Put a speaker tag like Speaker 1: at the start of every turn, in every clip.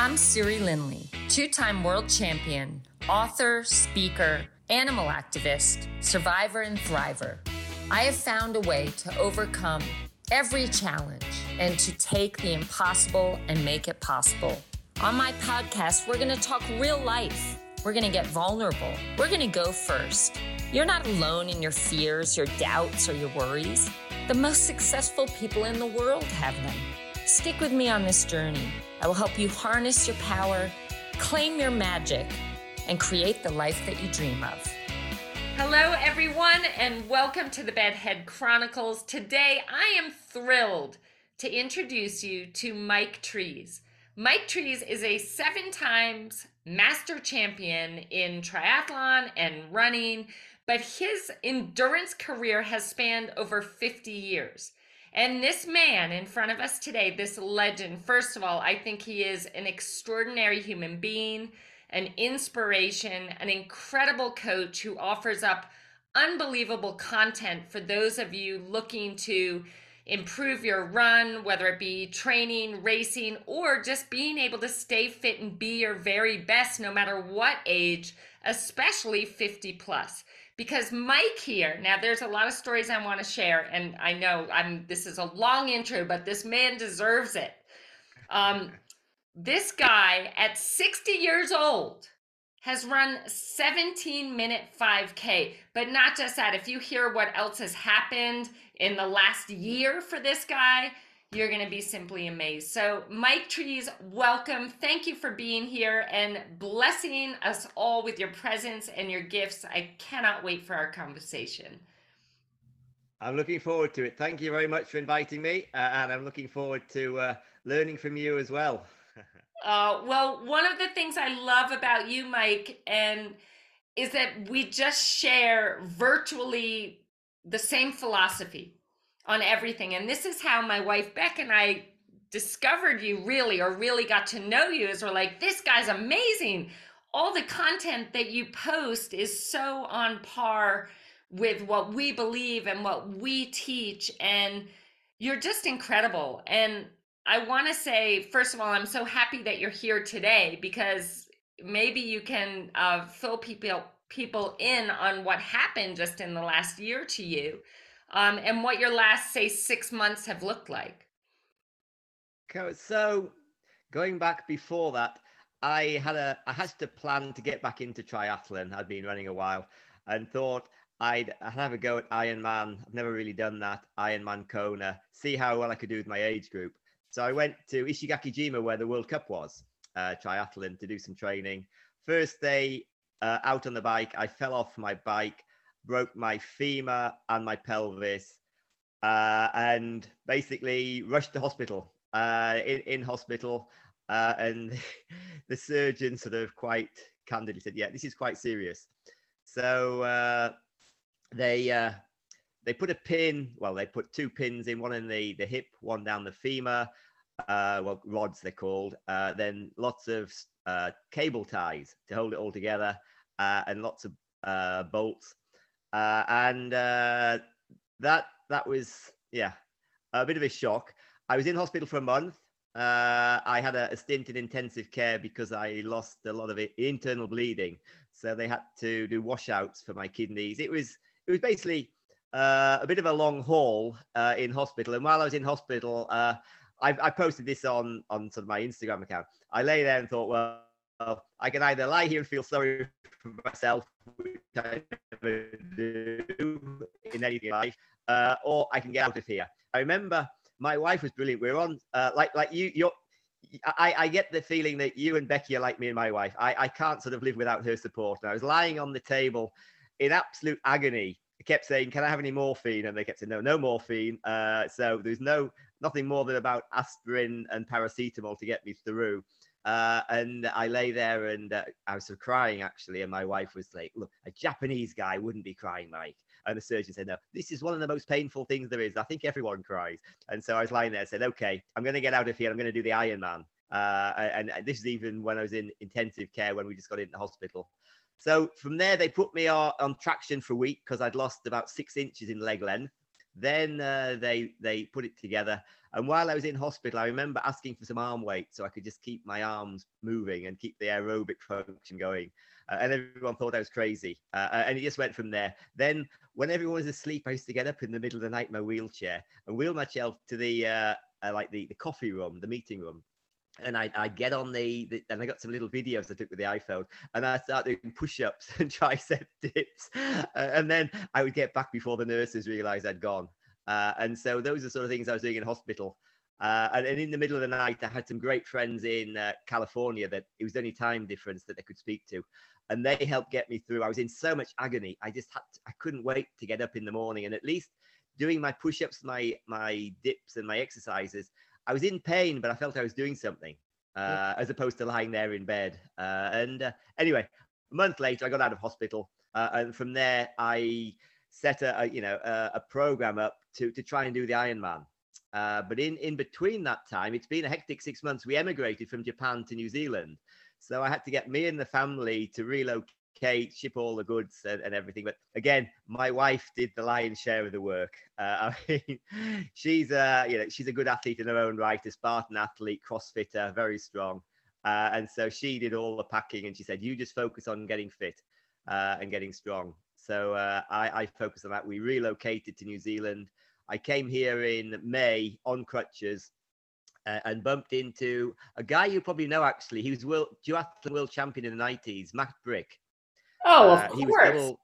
Speaker 1: I'm Siri Lindley, two time world champion, author, speaker, animal activist, survivor, and thriver. I have found a way to overcome every challenge and to take the impossible and make it possible. On my podcast, we're going to talk real life. We're going to get vulnerable. We're going to go first. You're not alone in your fears, your doubts, or your worries. The most successful people in the world have them. Stick with me on this journey. I will help you harness your power, claim your magic, and create the life that you dream of. Hello, everyone, and welcome to the Bedhead Chronicles. Today, I am thrilled to introduce you to Mike Trees. Mike Trees is a seven times master champion in triathlon and running, but his endurance career has spanned over 50 years. And this man in front of us today, this legend, first of all, I think he is an extraordinary human being, an inspiration, an incredible coach who offers up unbelievable content for those of you looking to improve your run, whether it be training, racing, or just being able to stay fit and be your very best no matter what age, especially 50 plus. Because Mike here, now there's a lot of stories I want to share, and I know I'm this is a long intro, but this man deserves it. Um, this guy at 60 years old has run 17 minute 5K. But not just that, if you hear what else has happened in the last year for this guy, you're going to be simply amazed. So, Mike Trees, welcome. Thank you for being here and blessing us all with your presence and your gifts. I cannot wait for our conversation.
Speaker 2: I'm looking forward to it. Thank you very much for inviting me, uh, and I'm looking forward to uh, learning from you as well.
Speaker 1: Uh, well, one of the things I love about you, Mike, and is that we just share virtually the same philosophy on everything. And this is how my wife Beck and I discovered you really, or really got to know you, is we're like, this guy's amazing. All the content that you post is so on par with what we believe and what we teach. And you're just incredible. And I want to say, first of all, I'm so happy that you're here today because maybe you can uh, fill people people in on what happened just in the last year to you, um, and what your last say six months have looked like.
Speaker 2: So, going back before that, I had a I had to plan to get back into triathlon. I'd been running a while, and thought I'd, I'd have a go at Ironman. I've never really done that. Ironman Kona. See how well I could do with my age group. So I went to Ishigaki-jima where the World Cup was, uh, triathlon, to do some training. First day uh, out on the bike, I fell off my bike, broke my femur and my pelvis, uh, and basically rushed to hospital. Uh, in, in hospital, uh, and the surgeon sort of quite candidly said, "Yeah, this is quite serious." So uh, they they put a pin well they put two pins in one in the the hip one down the femur uh well rods they're called uh then lots of uh cable ties to hold it all together uh and lots of uh bolts uh and uh that that was yeah a bit of a shock i was in hospital for a month uh, I had a, a, stint in intensive care because I lost a lot of it, internal bleeding. So they had to do washouts for my kidneys. It was it was basically uh, a bit of a long haul uh, in hospital. And while I was in hospital, uh, I, I, posted this on on sort of my Instagram account. I lay there and thought, well, well I can either lie here and feel sorry for myself, which I never do in anything in life, uh, or I can get out of here. I remember my wife was brilliant. We are on uh, like like you you're. I, I, get the feeling that you and Becky are like me and my wife. I, I can't sort of live without her support. And I was lying on the table in absolute agony I kept saying, "Can I have any morphine?" And they kept saying, "No, no morphine." Uh, so there's no nothing more than about aspirin and paracetamol to get me through. Uh, and I lay there and uh, I was sort of crying actually. And my wife was like, "Look, a Japanese guy wouldn't be crying, Mike." And the surgeon said, "No, this is one of the most painful things there is. I think everyone cries." And so I was lying there, and said, "Okay, I'm going to get out of here. I'm going to do the Ironman." Uh, and, and this is even when I was in intensive care when we just got into hospital. So from there, they put me on, on traction for a week because I'd lost about six inches in leg length. Then uh, they they put it together, And while I was in hospital, I remember asking for some arm weight so I could just keep my arms moving and keep the aerobic function going. Uh, and everyone thought I was crazy. Uh, uh, and it just went from there. Then, when everyone was asleep, I used to get up in the middle of the night in my wheelchair and wheel myself to the uh, uh, like the, the coffee room, the meeting room, and I, I get on the, the, and I got some little videos I took with the iPhone, and I started doing push-ups and tricep dips, uh, and then I would get back before the nurses realised I'd gone. Uh, and so those are sort of things I was doing in hospital. Uh, and, and, in the middle of the night, I had some great friends in uh, California that it was the only time difference that they could speak to, and they helped get me through. I was in so much agony, I just had to, I couldn't wait to get up in the morning and at least doing my push-ups, my my dips, and my exercises I was in pain, but I felt I was doing something uh, as opposed to lying there in bed. Uh, and uh, anyway, a month later, I got out of hospital, uh, and from there, I set a, a you know a, a, program up to to try and do the Ironman. Uh, but in in between that time, it's been a hectic six months. We emigrated from Japan to New Zealand, so I had to get me and the family to relocate ship all the goods and, and, everything. But again, my wife did the lion's share of the work. Uh, I mean, she's a you know she's a good athlete in her own right, a Spartan athlete, CrossFitter, very strong. Uh, and so she did all the packing, and she said, "You just focus on getting fit uh, and getting strong." So uh, I, I focused on that. We relocated to New Zealand. I came here in May on crutches uh, and bumped into a guy you probably know actually. He was world duathlon world champion in the 90s, Matt Brick.
Speaker 1: Oh, uh, of he course. Was double,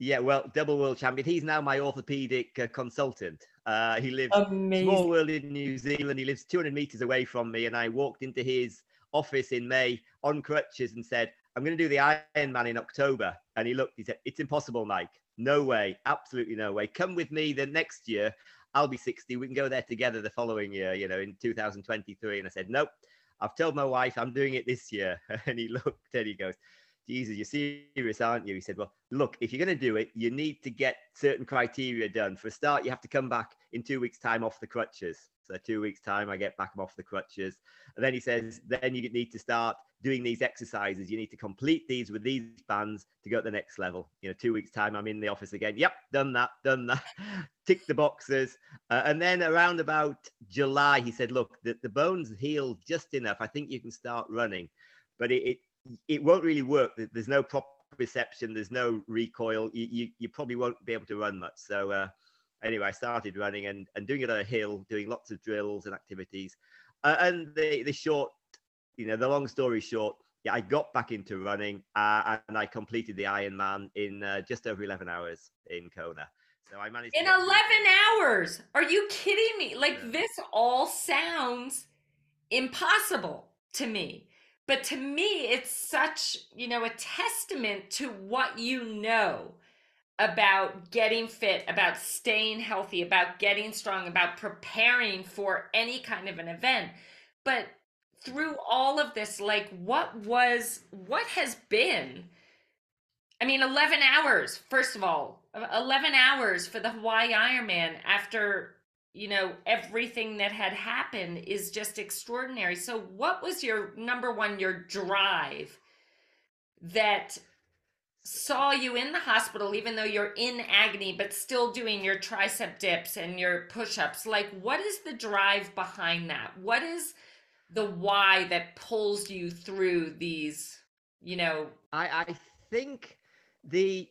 Speaker 2: yeah, well, double world champion. He's now my orthopedic uh, consultant. Uh, he lives
Speaker 1: Amazing.
Speaker 2: small world in New Zealand. He lives 200 meters away from me, and I walked into his office in May on crutches and said, "I'm going to do the Ironman in October." And he looked. He said, "It's impossible, Mike. No way. Absolutely no way. Come with me the next year. I'll be 60. We can go there together the following year. You know, in 2023." And I said, "Nope." I've told my wife I'm doing it this year. And he looked and he goes, Jesus, you're serious, aren't you? He said, Well, look, if you're going to do it, you need to get certain criteria done. For a start, you have to come back in two weeks' time off the crutches. So, two weeks' time, I get back off the crutches. And then he says, Then you need to start doing these exercises. You need to complete these with these bands to go to the next level. You know, two weeks' time, I'm in the office again. Yep, done that, done that. Tick the boxes. Uh, and then around about July, he said, Look, the, the bones healed just enough. I think you can start running. But it, it it won't really work. There's no proper reception. There's no recoil. You, you, you probably won't be able to run much. So uh, anyway, I started running and, and doing it on a hill, doing lots of drills and activities. Uh, and the, the short, you know, the long story short, yeah, I got back into running uh, and I completed the Ironman in uh, just over 11 hours in Kona. So I managed
Speaker 1: in 11 hours. Are you kidding me? Like yeah. this all sounds impossible to me. But to me, it's such, you know, a testament to what you know about getting fit, about staying healthy, about getting strong, about preparing for any kind of an event. But through all of this, like what was, what has been, I mean, 11 hours, first of all, uh, 11 hours for the Hawaii Ironman after you know everything that had happened is just extraordinary. So what was your number one your drive that saw you in the hospital even though you're in agony but still doing your tricep dips and your push-ups? Like what is the drive behind that? What is the why that pulls you through these you know
Speaker 2: i i think the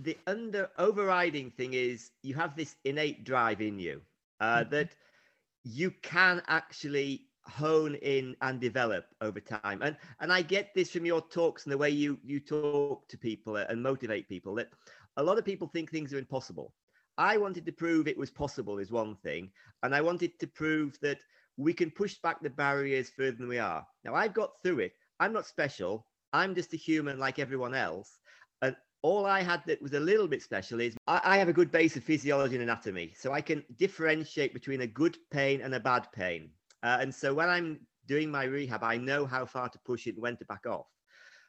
Speaker 2: the under overriding thing is you have this innate drive in you uh, mm-hmm. that you can actually hone in and develop over time and and i get this from your talks and the way you you talk to people and motivate people that a lot of people think things are impossible i wanted to prove it was possible is one thing and i wanted to prove that we can push back the barriers further than we are now i've got through it i'm not special i'm just a human like everyone else and all I had that was a little bit special is I, I, have a good base of physiology and anatomy, so I can differentiate between a good pain and a bad pain. Uh, and so when I'm doing my rehab, I know how far to push it and when to back off.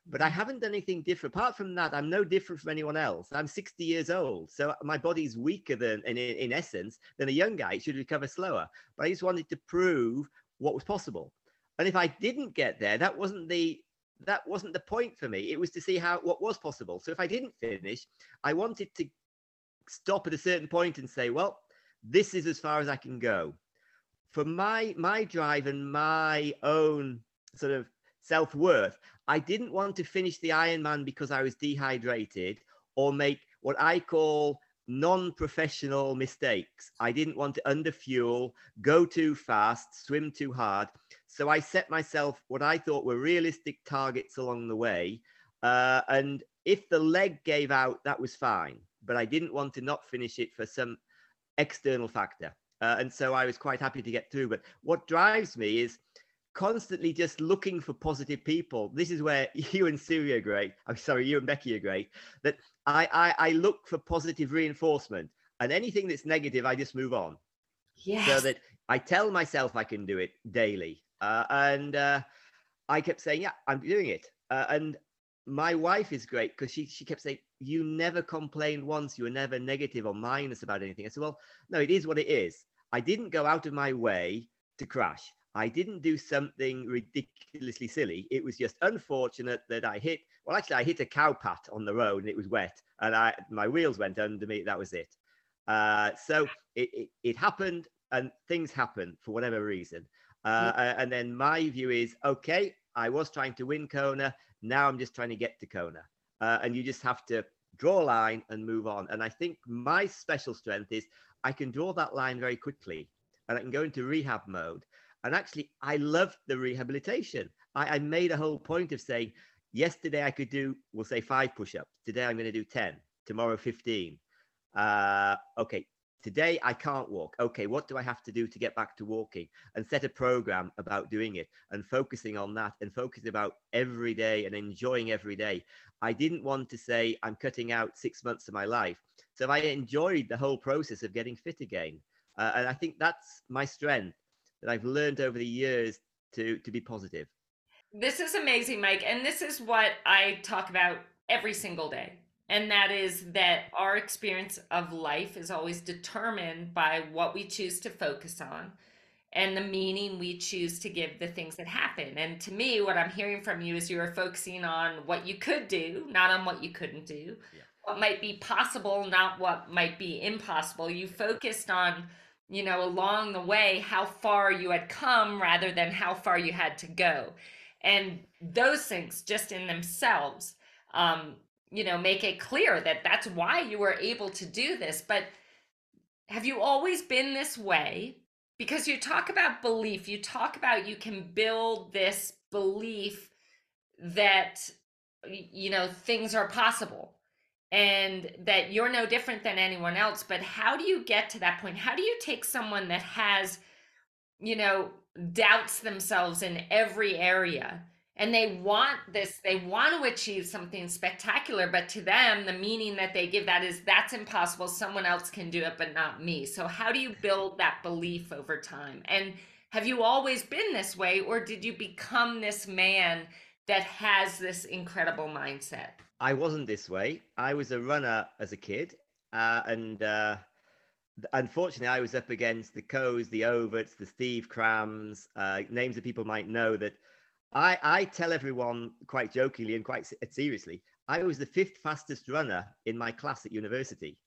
Speaker 2: But I haven't done anything different. Apart from that, I'm no different from anyone else. I'm 60 years old, so my body's weaker than, in, in essence, than a young guy. It should recover slower. But I just wanted to prove what was possible. And if I didn't get there, that wasn't the that wasn't the point for me. It was to see how what was possible. So if I didn't finish, I wanted to stop at a certain point and say, well, this is as far as I can go. for my my drive and my own sort of self-worth, I didn't want to finish the Ironman because I was dehydrated or make what I call non-professional mistakes. I didn't want to underfuel, go too fast, swim too hard. So I set myself what I thought were realistic targets along the way. Uh, and if the leg gave out, that was fine. But I didn't want to not finish it for some external factor. Uh, and so I was quite happy to get through. But what drives me is constantly just looking for positive people. This is where you and Siri are great. I'm sorry, you and Becky are great. That I, I, I look for positive reinforcement, and anything that's negative, I just move on.
Speaker 1: Yes.
Speaker 2: So that I tell myself I can do it daily, uh, and uh, I kept saying, "Yeah, I'm doing it." Uh, and my wife is great because she she kept saying, "You never complained once. You were never negative or minus about anything." I said, "Well, no, it is what it is. I didn't go out of my way to crash. I didn't do something ridiculously silly. It was just unfortunate that I hit. Well, actually, I hit a cow pat on the road and it was wet, and I my wheels went under me. That was it. Uh, so it, it, it happened, and things happen for whatever reason. Uh, and then my view is okay. I was trying to win Kona. Now I'm just trying to get to Kona, uh, and you just have to draw a line and move on. And I think my special strength is I can draw that line very quickly, and I can go into rehab mode and actually, I loved the rehabilitation. I, I made a whole point of saying, yesterday I could do, we'll say five push ups. Today I'm going to do 10. Tomorrow, 15. Uh, okay, today I can't walk. Okay, what do I have to do to get back to walking? And set a program about doing it and focusing on that and focusing about every day and enjoying every day. I didn't want to say I'm cutting out six months of my life. So I enjoyed the whole process of getting fit again. Uh, and I think that's my strength that I've learned over the years to to be positive.
Speaker 1: This is amazing, Mike, and this is what I talk about every single day. And that is that our experience of life is always determined by what we choose to focus on and the meaning we choose to give the things that happen. And to me, what I'm hearing from you is you are focusing on what you could do, not on what you couldn't do, yeah. what might be possible, not what might be impossible. You focused on you know, along the way, how far you had come rather than how far you had to go. And those things just in themselves, um, you know, make it clear that that's why you were able to do this. But have you always been this way? Because you talk about belief, you talk about you can build this belief that, you know, things are possible and that you're no different than anyone else but how do you get to that point? How do you take someone that has you know doubts themselves in every area and they want this they want to achieve something spectacular but to them the meaning that they give that is that's impossible. Someone else can do it but not me. So how do you build that belief over time? And have you always been this way or did you become this man that has this incredible mindset
Speaker 2: I wasn't this way. I was a runner as a kid, uh, and uh, unfortunately, I was up against the Coes, the Ovetts, the Steve Crams, uh, names that people might know. That I, I tell everyone quite jokingly and quite seriously, I was the fifth fastest runner in my class at university.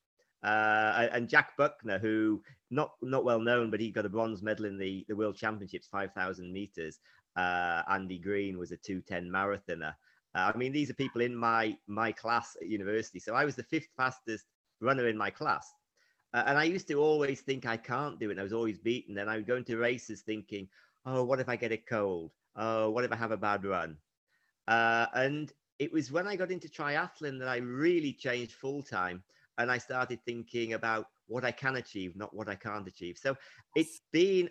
Speaker 2: Uh, and Jack Buckner, who not not well known, but he got a bronze medal in the the World Championships, five thousand meters. Uh, Andy Green was a two ten marathoner. Uh, I mean, these are people in my my class at university. So I was the fifth fastest runner in my class. Uh, and I used to always think I can't do it. And I was always beaten. And I would go into races thinking, oh, what if I get a cold? Oh, what if I have a bad run? Uh, and it was when I got into triathlon that I really changed full time. And I started thinking about what I can achieve, not what I can't achieve. So it's been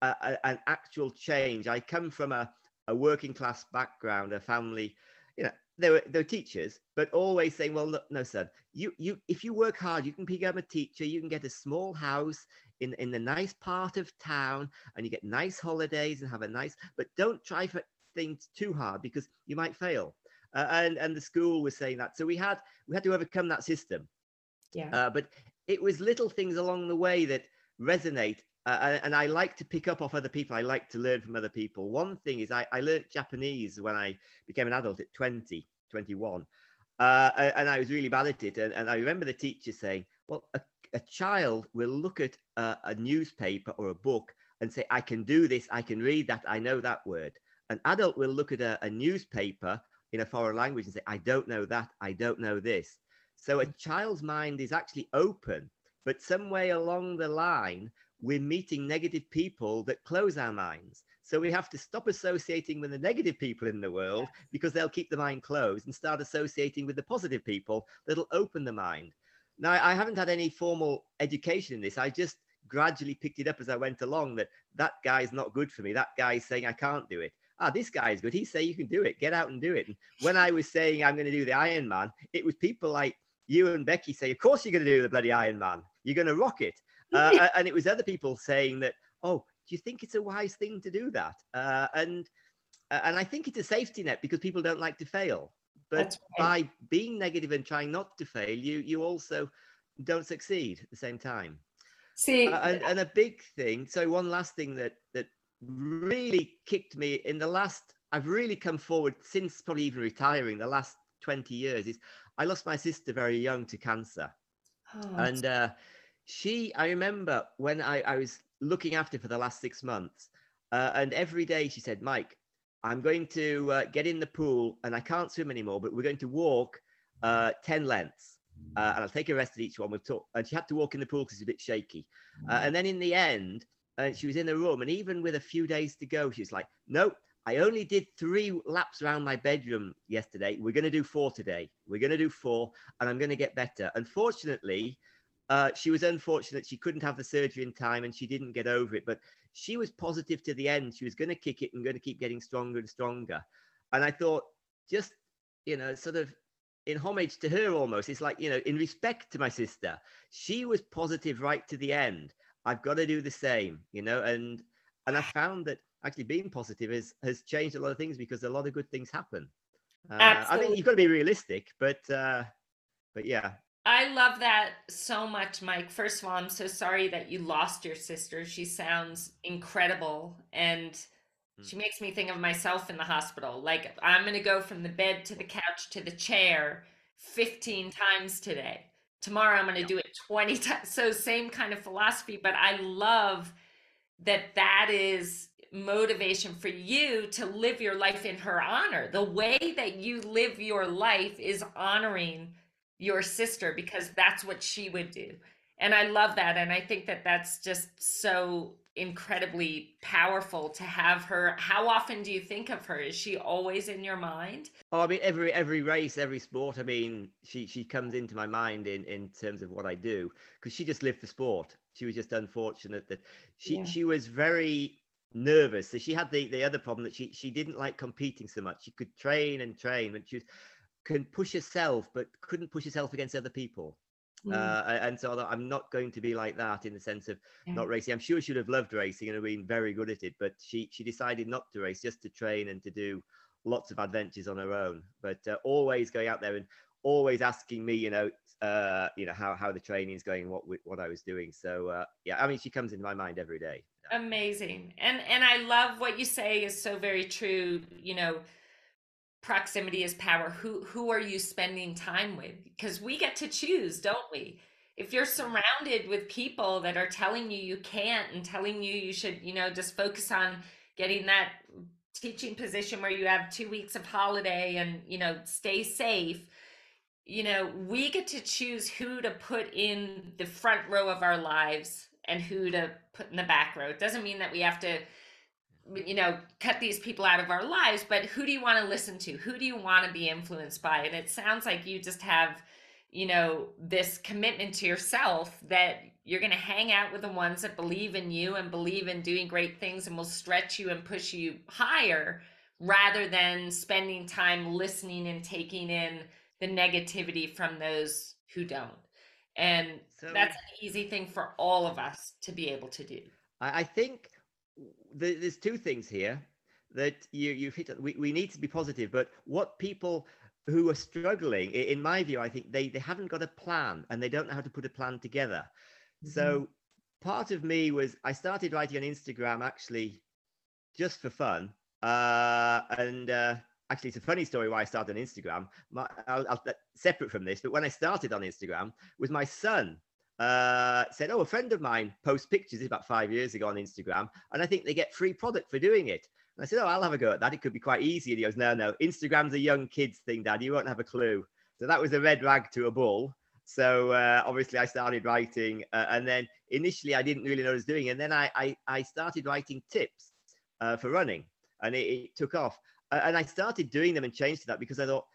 Speaker 2: a, a, an actual change. I come from a, a working class background, a family, you know, they were they were teachers, but always saying, "Well, no, no, son, you you if you work hard, you can become a teacher. You can get a small house in in the nice part of town, and you get nice holidays and have a nice. But don't try for things too hard because you might fail." Uh, and and the school was saying that, so we had we had to overcome that system.
Speaker 1: Yeah.
Speaker 2: Uh, but it was little things along the way that resonate uh, and I like to pick up off other people. I like to learn from other people. One thing is I, I learned Japanese when I became an adult at 20, 21. Uh, and I was really bad at it. And, and I remember the teacher saying, well, a, a child will look at a, a, newspaper or a book and say, I can do this, I can read that, I know that word. An adult will look at a, a newspaper in a foreign language and say, I don't know that, I don't know this. So a child's mind is actually open, but some way along the line, we're meeting negative people that close our minds. So we have to stop associating with the negative people in the world because they'll keep the mind closed and start associating with the positive people that'll open the mind. Now, I haven't had any formal education in this. I just gradually picked it up as I went along that that guy's not good for me. That guy's saying I can't do it. Ah, this guy's good. He's saying you can do it. Get out and do it. And when I was saying I'm going to do the Iron Man, it was people like you and Becky say, of course you're going to do the bloody Iron Man. You're going to rock it. Uh, and it was other people saying that, oh, do you think it's a wise thing to do that? Uh, and and I think it's a safety net because people don't like to fail. But right. by being negative and trying not to fail, you you also don't succeed at the same time.
Speaker 1: See,
Speaker 2: uh, and, and a big thing. So one last thing that that really kicked me in the last. I've really come forward since probably even retiring. The last twenty years is I lost my sister very young to cancer, oh, and uh, she. I remember when I, I was looking after for the last six months, uh, and every day she said, "Mike, I'm going to uh, get in the pool, and I can't swim anymore, but we're going to walk uh, ten lengths." uh, and I'll take a rest at each one. We've talked, and she had to walk in the pool because it's a bit shaky. Uh, and then in the end, uh, she was in the room, and even with a few days to go, she was like, "Nope, I only did three laps around my bedroom yesterday. We're going to do four today. We're going to do four, and I'm going to get better." Unfortunately, uh, she was unfortunate. She couldn't have the surgery in time, and she didn't get over it. But she was positive to the end. She was going to kick it and going to keep getting stronger and stronger. And I thought, just you know, sort of in homage to her almost. It's like, you know, in respect to my sister, she was positive right to the end. I've got to do the same, you know, and and I found that actually being positive has has changed a lot of things because a lot of good things happen. Uh, I think you've got to be realistic, but uh, but yeah.
Speaker 1: I love that so much, Mike. First of all, I'm so sorry that you lost your sister. She sounds incredible and she mm. makes me think of myself in the hospital. Like I'm going to go from the bed to the couch to the chair 15 times today. Tomorrow I'm going to do it 20 times. So same kind of philosophy, but I love that that is motivation for you to live your life in her honor. The way that you live your life is honoring your sister because that's what she would do. And I love that and I think that that's just so incredibly powerful to have her. How often do you think of her? Is she always in your mind?
Speaker 2: Oh i mean every every race every sport i mean she she comes into my mind in in terms of what i do because she just lived for sport. She was just unfortunate that she yeah. she was very nervous. So she had the the other problem that she she didn't like competing so much. She could train and train but she was, can push yourself but couldn't push yourself against other people Mm. Uh, and so I'm not going to be like that in the sense of yeah. not racing. I'm sure she would have loved racing and have been very good at it, but she she decided not to race, just to train and to do lots of adventures on her own. But uh, always going out there and always asking me, you know, uh, you know how how the training is going, what what I was doing. So uh, yeah, I mean, she comes into my mind every day.
Speaker 1: Amazing, and and I love what you say is so very true. You know proximity is power. Who who are you spending time with? Because we get to choose don't we? If you're surrounded with people that are telling you you can't and telling you you should you know just focus on getting that teaching position where you have 2 weeks of holiday and you know stay safe you know we get to choose who to put in the front row of our lives and who to put in the back row. It doesn't mean that we have to you know cut these people out of our lives but who do you want to listen to? Who do you want to be influenced by? And it sounds like you just have you know this commitment to yourself that you're going to hang out with the ones that believe in you and believe in doing great things and will stretch you and push you higher rather than spending time listening and taking in the negativity from those who don't. And so, that's an easy thing for all of us to be able to do.
Speaker 2: I think there's two things here that you you've hit. We, we need to be positive, but what people who are struggling, in my view, I think they they haven't got a plan and they don't know how to put a plan together. Mm-hmm. So part of me was I started writing on Instagram actually just for fun, uh, and uh, actually it's a funny story why I started on Instagram. My, I'll, I'll, separate from this, but when I started on Instagram, was my son uh, said, "Oh, a friend of mine posts pictures about five years ago on Instagram, and I think they get free product for doing it." And I said, "Oh, I'll have a go at that. It could be quite easy." And he goes, "No, no, Instagram's a young kids thing, Dad. You won't have a clue." So that was a red rag to a bull. So uh, obviously, I started writing, uh, and then initially I didn't really know what I was doing, and then I I, I started writing tips uh, for running, and it, it took off. and I started doing them and changed to that because I thought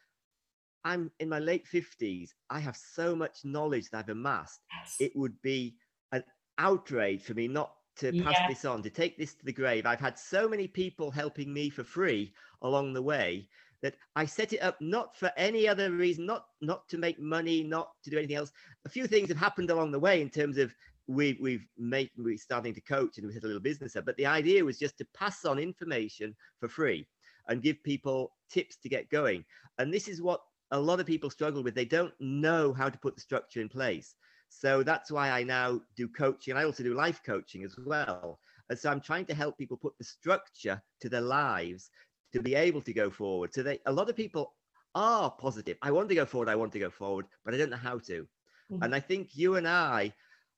Speaker 2: I'm in my late 50s. I have so much knowledge that I've amassed. Yes. It would be an outrage for me not to pass yes. this on, to take this to the grave. I've had so many people helping me for free along the way that I set it up not for any other reason, not not to make money, not to do anything else. A few things have happened along the way in terms of we we've made we're starting to coach and we set a little business up. But the idea was just to pass on information for free and give people tips to get going. And this is what a lot of people struggle with. They don't know how to put the structure in place. So that's why I now do coaching. I also do life coaching as well. And so I'm trying to help people put the structure to their lives to be able to go forward. So they, a lot of people are positive. I want to go forward. I want to go forward, but I don't know how to. Mm-hmm. And I think you and I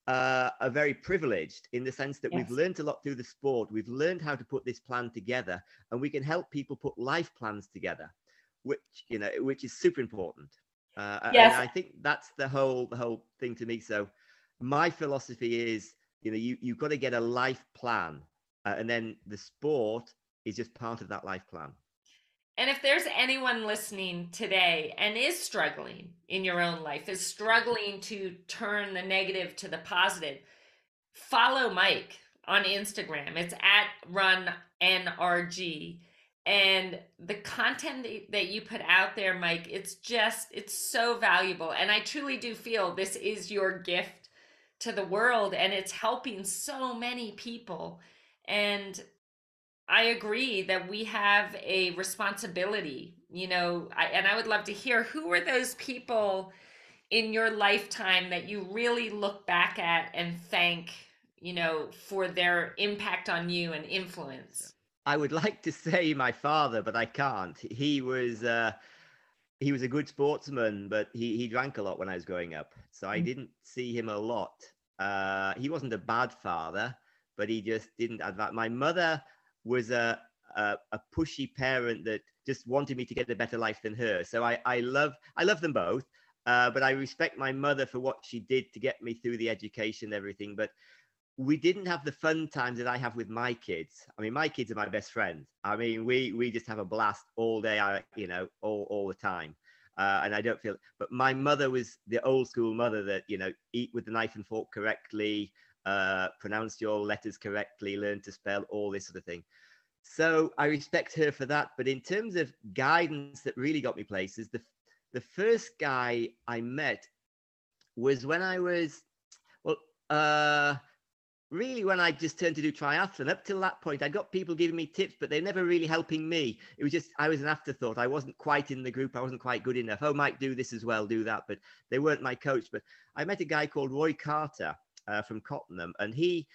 Speaker 2: uh, are very privileged in the sense that yes. we've learned a lot through the sport. We've learned how to put this plan together, and we can help people put life plans together which you know which is super important. Uh, yes. and i think that's the whole the whole thing to me. So my philosophy is you know you you've got to get a life plan uh, and then the sport is just part of that life plan.
Speaker 1: And if there's anyone listening today and is struggling in your own life is struggling to turn the negative to the positive follow mike on instagram. It's at run nrg and the content that you put out there mike it's just it's so valuable. And i truly do feel this is your gift to the world and it's helping so many people. And i agree that we have a responsibility you know I, and i would love to hear who were those people in your lifetime that you really look back at and thank you know for their impact on you and influence
Speaker 2: I would like to say my father, but I can't. He was uh, he was a good sportsman, but he he drank a lot when I was growing up, so I mm. didn't see him a lot. Uh, he wasn't a bad father, but he just didn't have that. My mother was a, a, a pushy parent that just wanted me to get a better life than her. So I I love I love them both. Uh, but I respect my mother for what she did to get me through the education and everything. But we didn't have the fun times that I have with my kids. I mean, my kids are my best friends. I mean, we we just have a blast all day, I, you know, all all the time. Uh, and I don't feel. But my mother was the old school mother that you know, eat with the knife and fork correctly, uh, pronounce your letters correctly, learn to spell, all this sort of thing. So I respect her for that. But in terms of guidance that really got me places, the the first guy I met was when I was well. Uh, really when I just turned to do triathlon. Up till that point, I got people giving me tips, but they're never really helping me. It was just I was an afterthought. I wasn't quite in the group. I wasn't quite good enough. Oh, Mike, do this as well, do that. But they weren't my coach. But I met a guy called Roy Carter uh, from Cottenham, and he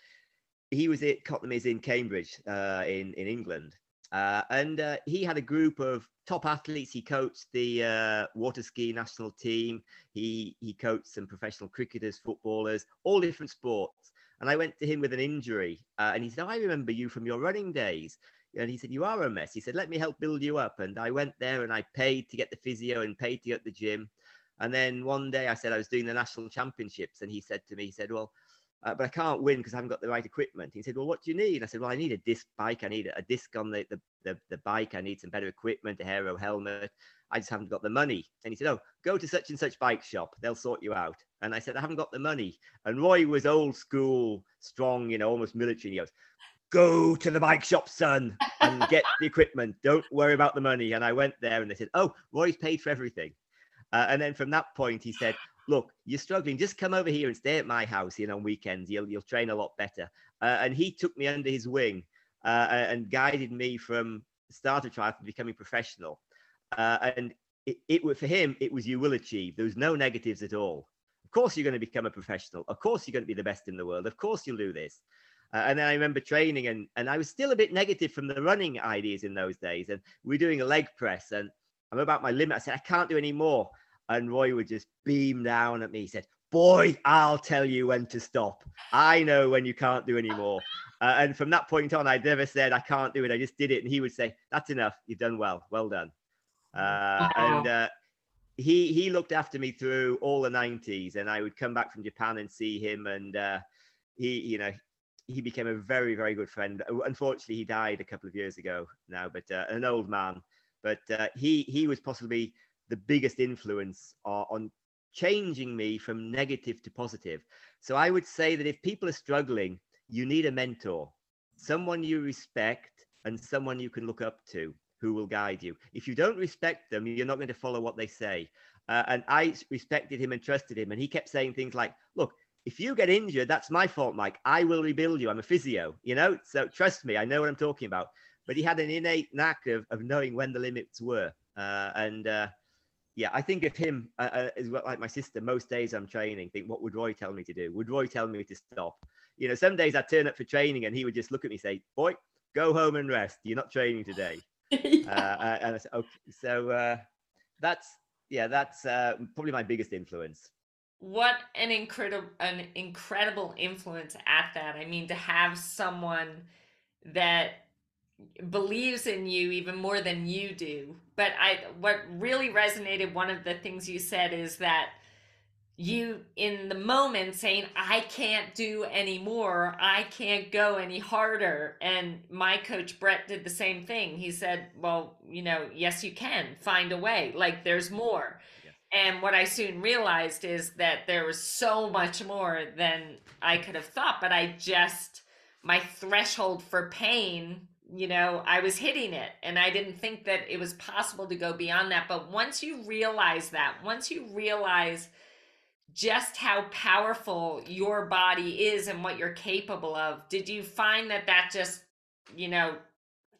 Speaker 2: he was at Cottenham is in Cambridge uh, in in England. Uh, and uh, he had a group of top athletes. He coached the uh, water ski national team. He he coached some professional cricketers, footballers, all different sports. And I went to him with an injury, uh, and he said, "I remember you from your running days." And he said, "You are a mess." He said, "Let me help build you up." And I went there, and I paid to get the physio and paid to get the gym. And then one day, I said I was doing the national championships, and he said to me, "He said, well." Uh, but I can't win because I haven't got the right equipment. He said, Well, what do you need? I said, Well, I need a disc bike. I need a disc on the, the, the, the bike. I need some better equipment, a aero helmet. I just haven't got the money. And he said, Oh, go to such and such bike shop. They'll sort you out. And I said, I haven't got the money. And Roy was old school, strong, you know, almost military. And he goes, Go to the bike shop, son, and get the equipment. Don't worry about the money. And I went there and they said, Oh, Roy's paid for everything. Uh, and then from that point, he said, Look, you're struggling. Just come over here and stay at my house, you know, on weekends. You'll, you'll train a lot better. Uh, and he took me under his wing uh, and guided me from start of triathlon becoming professional. Uh, and it, it for him, it was you will achieve. There was no negatives at all. Of course, you're going to become a professional. Of course, you're going to be the best in the world. Of course, you'll do this. Uh, and then I remember training, and and I was still a bit negative from the running ideas in those days. And we are doing a leg press, and I'm about my limit. I said I can't do any more. And Roy would just beam down at me. He said, boy, I'll tell you when to stop. I know when you can't do anymore. Uh, and from that point on, I never said I can't do it. I just did it, and he would say, "That's enough. You've done well. Well done." Uh, and uh, he he looked after me through all the 90s, and I would come back from Japan and see him, and uh, he you know he became a very very good friend. Unfortunately, he died a couple of years ago now, but uh, an old man. But uh, he he was possibly the biggest influence on changing me from negative to positive. So I would say that if people are struggling, you need a mentor, someone you respect and someone you can look up to who will guide you. If you don't respect them, you're not going to follow what they say. Uh, and I respected him and trusted him. And he kept saying things like, look, if you get injured, that's my fault, Mike. I will rebuild you. I'm a physio, you know? So trust me, I know what I'm talking about. But he had an innate knack of, of knowing when the limits were. Uh, and uh, yeah, I think of him uh, uh as well, like my sister. Most days I'm training, think, what would Roy tell me to do? Would Roy tell me to stop? You know, some days I'd turn up for training and he would just look at me say, boy, go home and rest. You're not training today. yeah. uh, and I said, okay. So uh, that's, yeah, that's uh, probably my biggest influence.
Speaker 1: What an incredible, an incredible influence at that. I mean, to have someone that believes in you even more than you do. But I what really resonated one of the things you said is that you in the moment saying I can't do anymore, I can't go any harder and my coach Brett did the same thing. He said, "Well, you know, yes you can. Find a way. Like there's more." And what I soon realized is that there was so much more than I could have thought, but I just my threshold for pain you know, I was hitting it and I didn't think that it was possible to go beyond that. But once you realize that, once you realize just how powerful your body is and what you're capable of, did you find that that just, you know,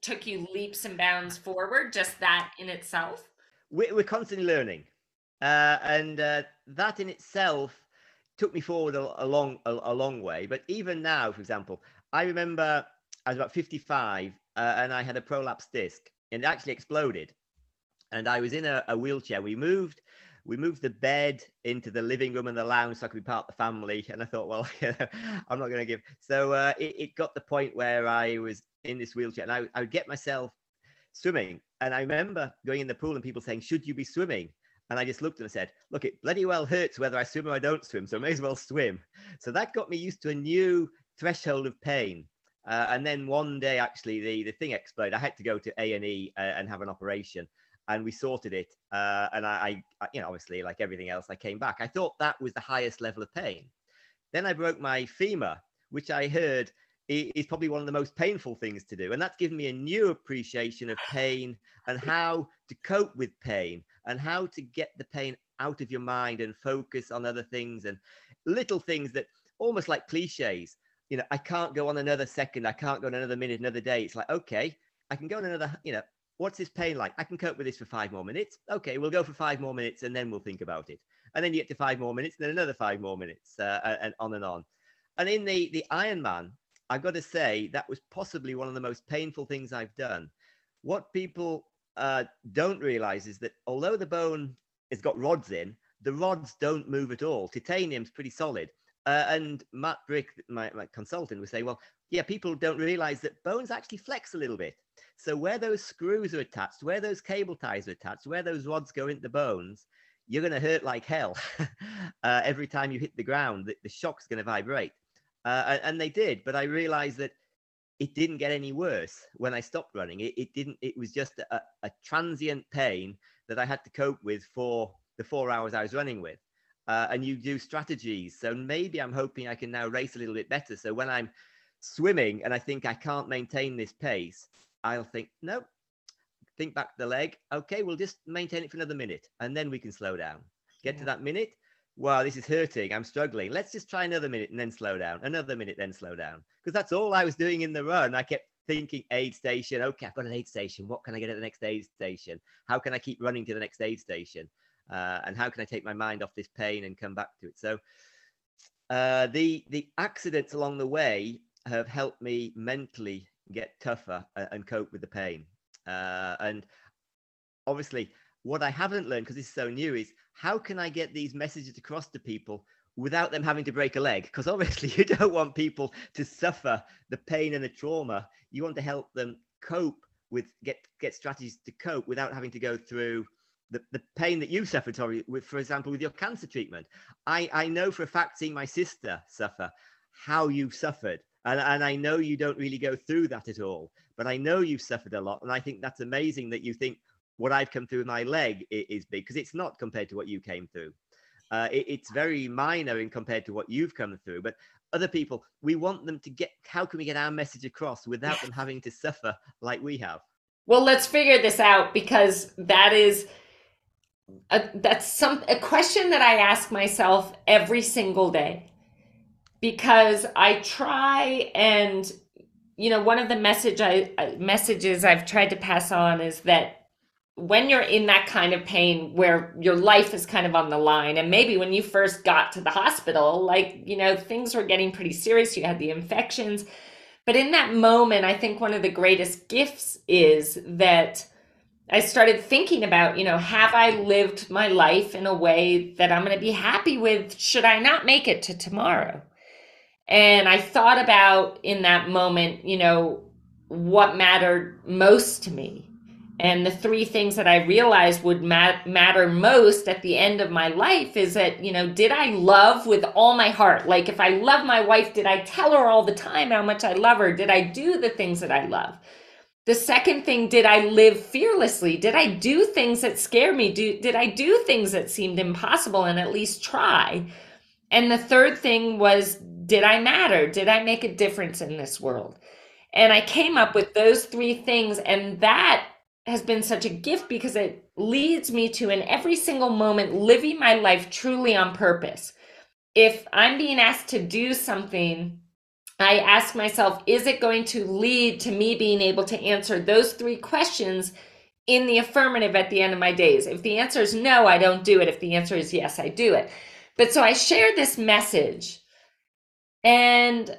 Speaker 1: took you leaps and bounds forward, just that in itself?
Speaker 2: We're constantly learning. Uh, and uh, that in itself took me forward a, a long, a, a long way. But even now, for example, I remember I was about 55 uh, and I had a prolapse disc and it actually exploded. And I was in a, a, wheelchair. We moved, we moved the bed into the living room and the lounge so I could be part of the family. And I thought, well, I'm not going to give. So uh, it, it, got the point where I was in this wheelchair and I, I would get myself swimming. And I remember going in the pool and people saying, should you be swimming? And I just looked and I said, look, it bloody well hurts whether I swim or I don't swim. So I may as well swim. So that got me used to a new threshold of pain. Uh, and then one day, actually, the, the thing exploded. I had to go to A and E uh, and have an operation, and we sorted it. Uh, and I, I, you know, obviously, like everything else, I came back. I thought that was the highest level of pain. Then I broke my femur, which I heard is probably one of the most painful things to do, and that's given me a new appreciation of pain and how to cope with pain and how to get the pain out of your mind and focus on other things and little things that almost like cliches you know, I can't go on another second. I can't go on another minute, another day. It's like, okay, I can go on another, you know, what's this pain like? I can cope with this for five more minutes. Okay, we'll go for five more minutes and then we'll think about it. And then you get to five more minutes, and then another five more minutes, uh, and on and on. And in the the Ironman, I've got to say that was possibly one of the most painful things I've done. What people uh, don't realize is that although the bone has got rods in, the rods don't move at all. Titanium's pretty solid. Uh, and Matt Brick, my, my consultant, would say, well, yeah, people don't realize that bones actually flex a little bit. So where those screws are attached, where those cable ties are attached, where those rods go into the bones, you're going to hurt like hell uh, every time you hit the ground. The, the shock's going to vibrate. Uh, and they did, but I realized that it didn't get any worse when I stopped running. It, it didn't. It was just a, a transient pain that I had to cope with for the four hours I was running with uh, and you do strategies. So maybe I'm hoping I can now race a little bit better. So when I'm swimming and I think I can't maintain this pace, I'll think, no, think back the leg. Okay, we'll just maintain it for another minute and then we can slow down. Get yeah. to that minute. Wow, this is hurting. I'm struggling. Let's just try another minute and then slow down. Another minute, then slow down. Because that's all I was doing in the run. I kept thinking aid station. Okay, I've got an aid station. What can I get at the next aid station? How can I keep running to the next aid station? uh, and how can I take my mind off this pain and come back to it? So uh, the the accidents along the way have helped me mentally get tougher and cope with the pain. Uh, and obviously, what I haven't learned because is so new is how can I get these messages across to people without them having to break a leg? Because obviously you don't want people to suffer the pain and the trauma. You want to help them cope with get get strategies to cope without having to go through the, the pain that you suffered Tori, with for example with your cancer treatment. I i know for a fact seeing my sister suffer how you've suffered and, and i know you don't really go through that at all but i know you've suffered a lot and i think that's amazing that you think what i've come through with my leg is, big because it's not compared to what you came through. Uh, it, it's very minor in compared to what you've come through but other people we want them to get how can we get our message across without them having to suffer like we have?
Speaker 1: Well let's figure this out because that is a, that's some a question that i ask myself every single day because i try and you know one of the message i messages i've tried to pass on is that when you're in that kind of pain where your life is kind of on the line and maybe when you first got to the hospital like you know things were getting pretty serious you had the infections. But in that moment i think one of the greatest gifts is that i started thinking about you know have i lived my life in a way that i'm going to be happy with? Should i not make it to tomorrow and i thought about in that moment you know what mattered most to me and the three things that I realized would mat- matter most at the end of my life is that, you know, did I love with all my heart? Like, if I love my wife, did I tell her all the time how much I love her? Did I do the things that I love? The second thing, did I live fearlessly? Did I do things that scare me? Do, did I do things that seemed impossible and at least try? And the third thing was, did I matter? Did I make a difference in this world? And I came up with those three things, and that has been such a gift because it leads me to in every single moment living my life truly on purpose. If I'm being asked to do something, I ask myself, is it going to lead to me being able to answer those three questions in the affirmative at the end of my days? If the answer is no, I don't do it. If the answer is yes, I do it. But so I share this message and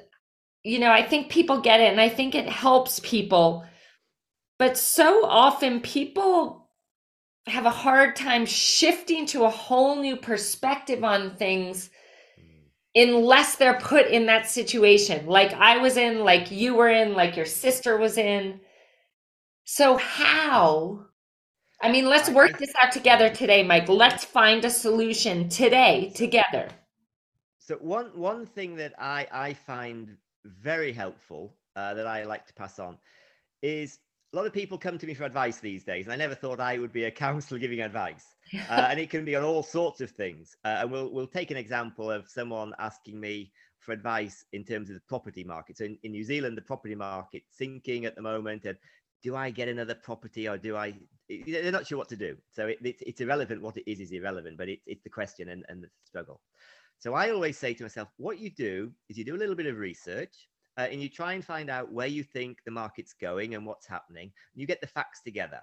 Speaker 1: you know, I think people get it and I think it helps people but so often people have a hard time shifting to a whole new perspective on things unless they're put in that situation like I was in, like you were in, like your sister was in. So, how? I mean, let's work this out together today, Mike. Let's find a solution today together.
Speaker 2: So, one, one thing that I, I find very helpful uh, that I like to pass on is a lot of people come to me for advice these days, and I never thought I would be a counselor giving advice. Uh, and it can be on all sorts of things. Uh, and we'll we'll take an example of someone asking me for advice in terms of the property market. So in, in New Zealand, the property market sinking at the moment, and do I get another property or do I? They're not sure what to do. So it, it, it's irrelevant. What it is is irrelevant, but it, it's the question and, and the struggle. So I always say to myself, what you do is you do a little bit of research uh, and you try and find out where you think the market's going and what's happening. You get the facts together.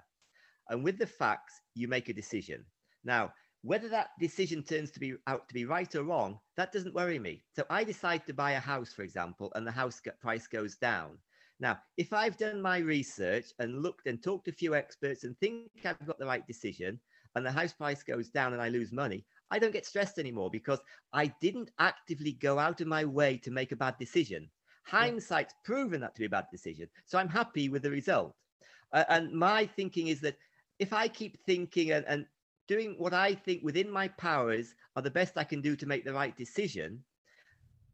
Speaker 2: And with the facts, you make a decision. Now, whether that decision turns to be out to be right or wrong, that doesn't worry me. So I decide to buy a house, for example, and the house price goes down. Now, if I've done my research and looked and talked to a few experts and think I've got the right decision, and the house price goes down and I lose money, I don't get stressed anymore because I didn't actively go out of my way to make a bad decision. Hindsight's proven that to be a bad decision. So I'm happy with the result. Uh, and my thinking is that if I keep thinking and, and doing what I think within my powers are the best I can do to make the right decision,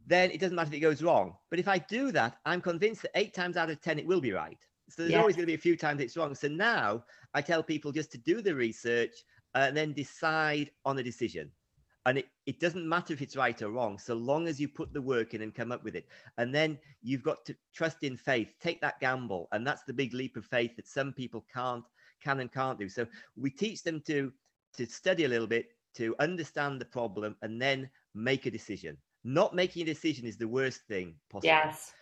Speaker 2: then it doesn't matter if it goes wrong. But if I do that, I'm convinced that eight times out of 10, it will be right. So there's always going to be a few times it's wrong. So now I tell people just to do the research and then decide on a decision. And it, it doesn't matter if it's right or wrong so long as you put the work in and come up with it. And then you've got to trust in faith take that gamble. And that's the big leap of faith that some people can't can and can't do. So we teach them to to study a little bit to understand the problem and then make a decision. Not making a decision is the worst thing possible.
Speaker 1: Yes.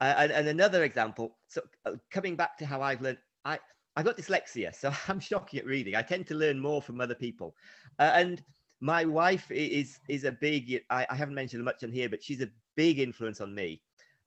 Speaker 2: Uh, and, and another example so uh, coming back to how i've learned i i've got dyslexia so i'm shocking at reading i tend to learn more from other people uh, and my wife is is a big I, I, haven't mentioned much on here but she's a big influence on me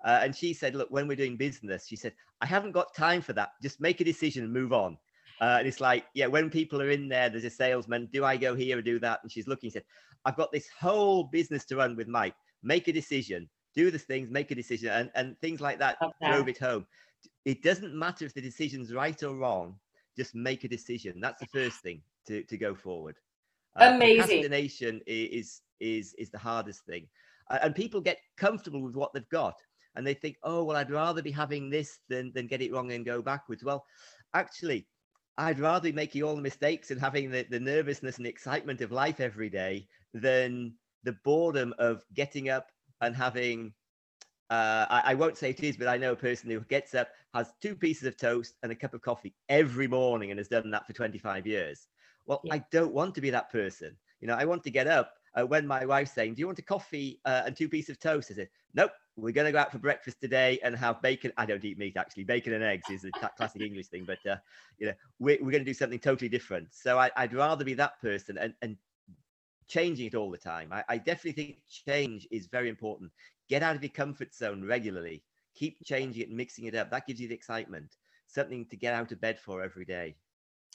Speaker 2: uh, and she said look when we're doing business she said i haven't got time for that just make a decision and move on Uh, and it's like, yeah, when people are in there, there's a salesman. Do I go here or do that? And she's looking. Said, I've got this whole business to run with Mike. Make a decision. Do the things. Make a decision. And and things like that
Speaker 1: Okay.
Speaker 2: drove it home. It doesn't matter if the decision's right or wrong. Just make a decision. That's the first thing to to go forward. Uh,
Speaker 1: Amazing.
Speaker 2: Procrastination is is is the hardest thing, Uh, and people get comfortable with what they've got, and they think, oh well, I'd rather be having this than than get it wrong and go backwards. Well, actually, I'd rather be making all the mistakes and having the, the nervousness and excitement of life every day than the boredom of getting up and having. Uh, I, I won't say it is, but I know a person who gets up, has two pieces of toast and a cup of coffee every morning, and has done that for 25 years. Well,
Speaker 1: Yeah.
Speaker 2: I don't want to be that person. You know, I want to get up uh, when my wife's saying, "Do you want a coffee uh, and two pieces of toast?" I said, "Nope, we're going to go out for breakfast today and have bacon. I don't eat meat actually. Bacon and eggs is a classic English thing, but uh, you know, we're, we're going to do something totally different. So I, I'd rather be that person and, and changing it all the time. I, I definitely think change is very important. Get out of your comfort zone regularly. Keep changing it and mixing it up. That gives you the excitement, something to get out of bed for every day.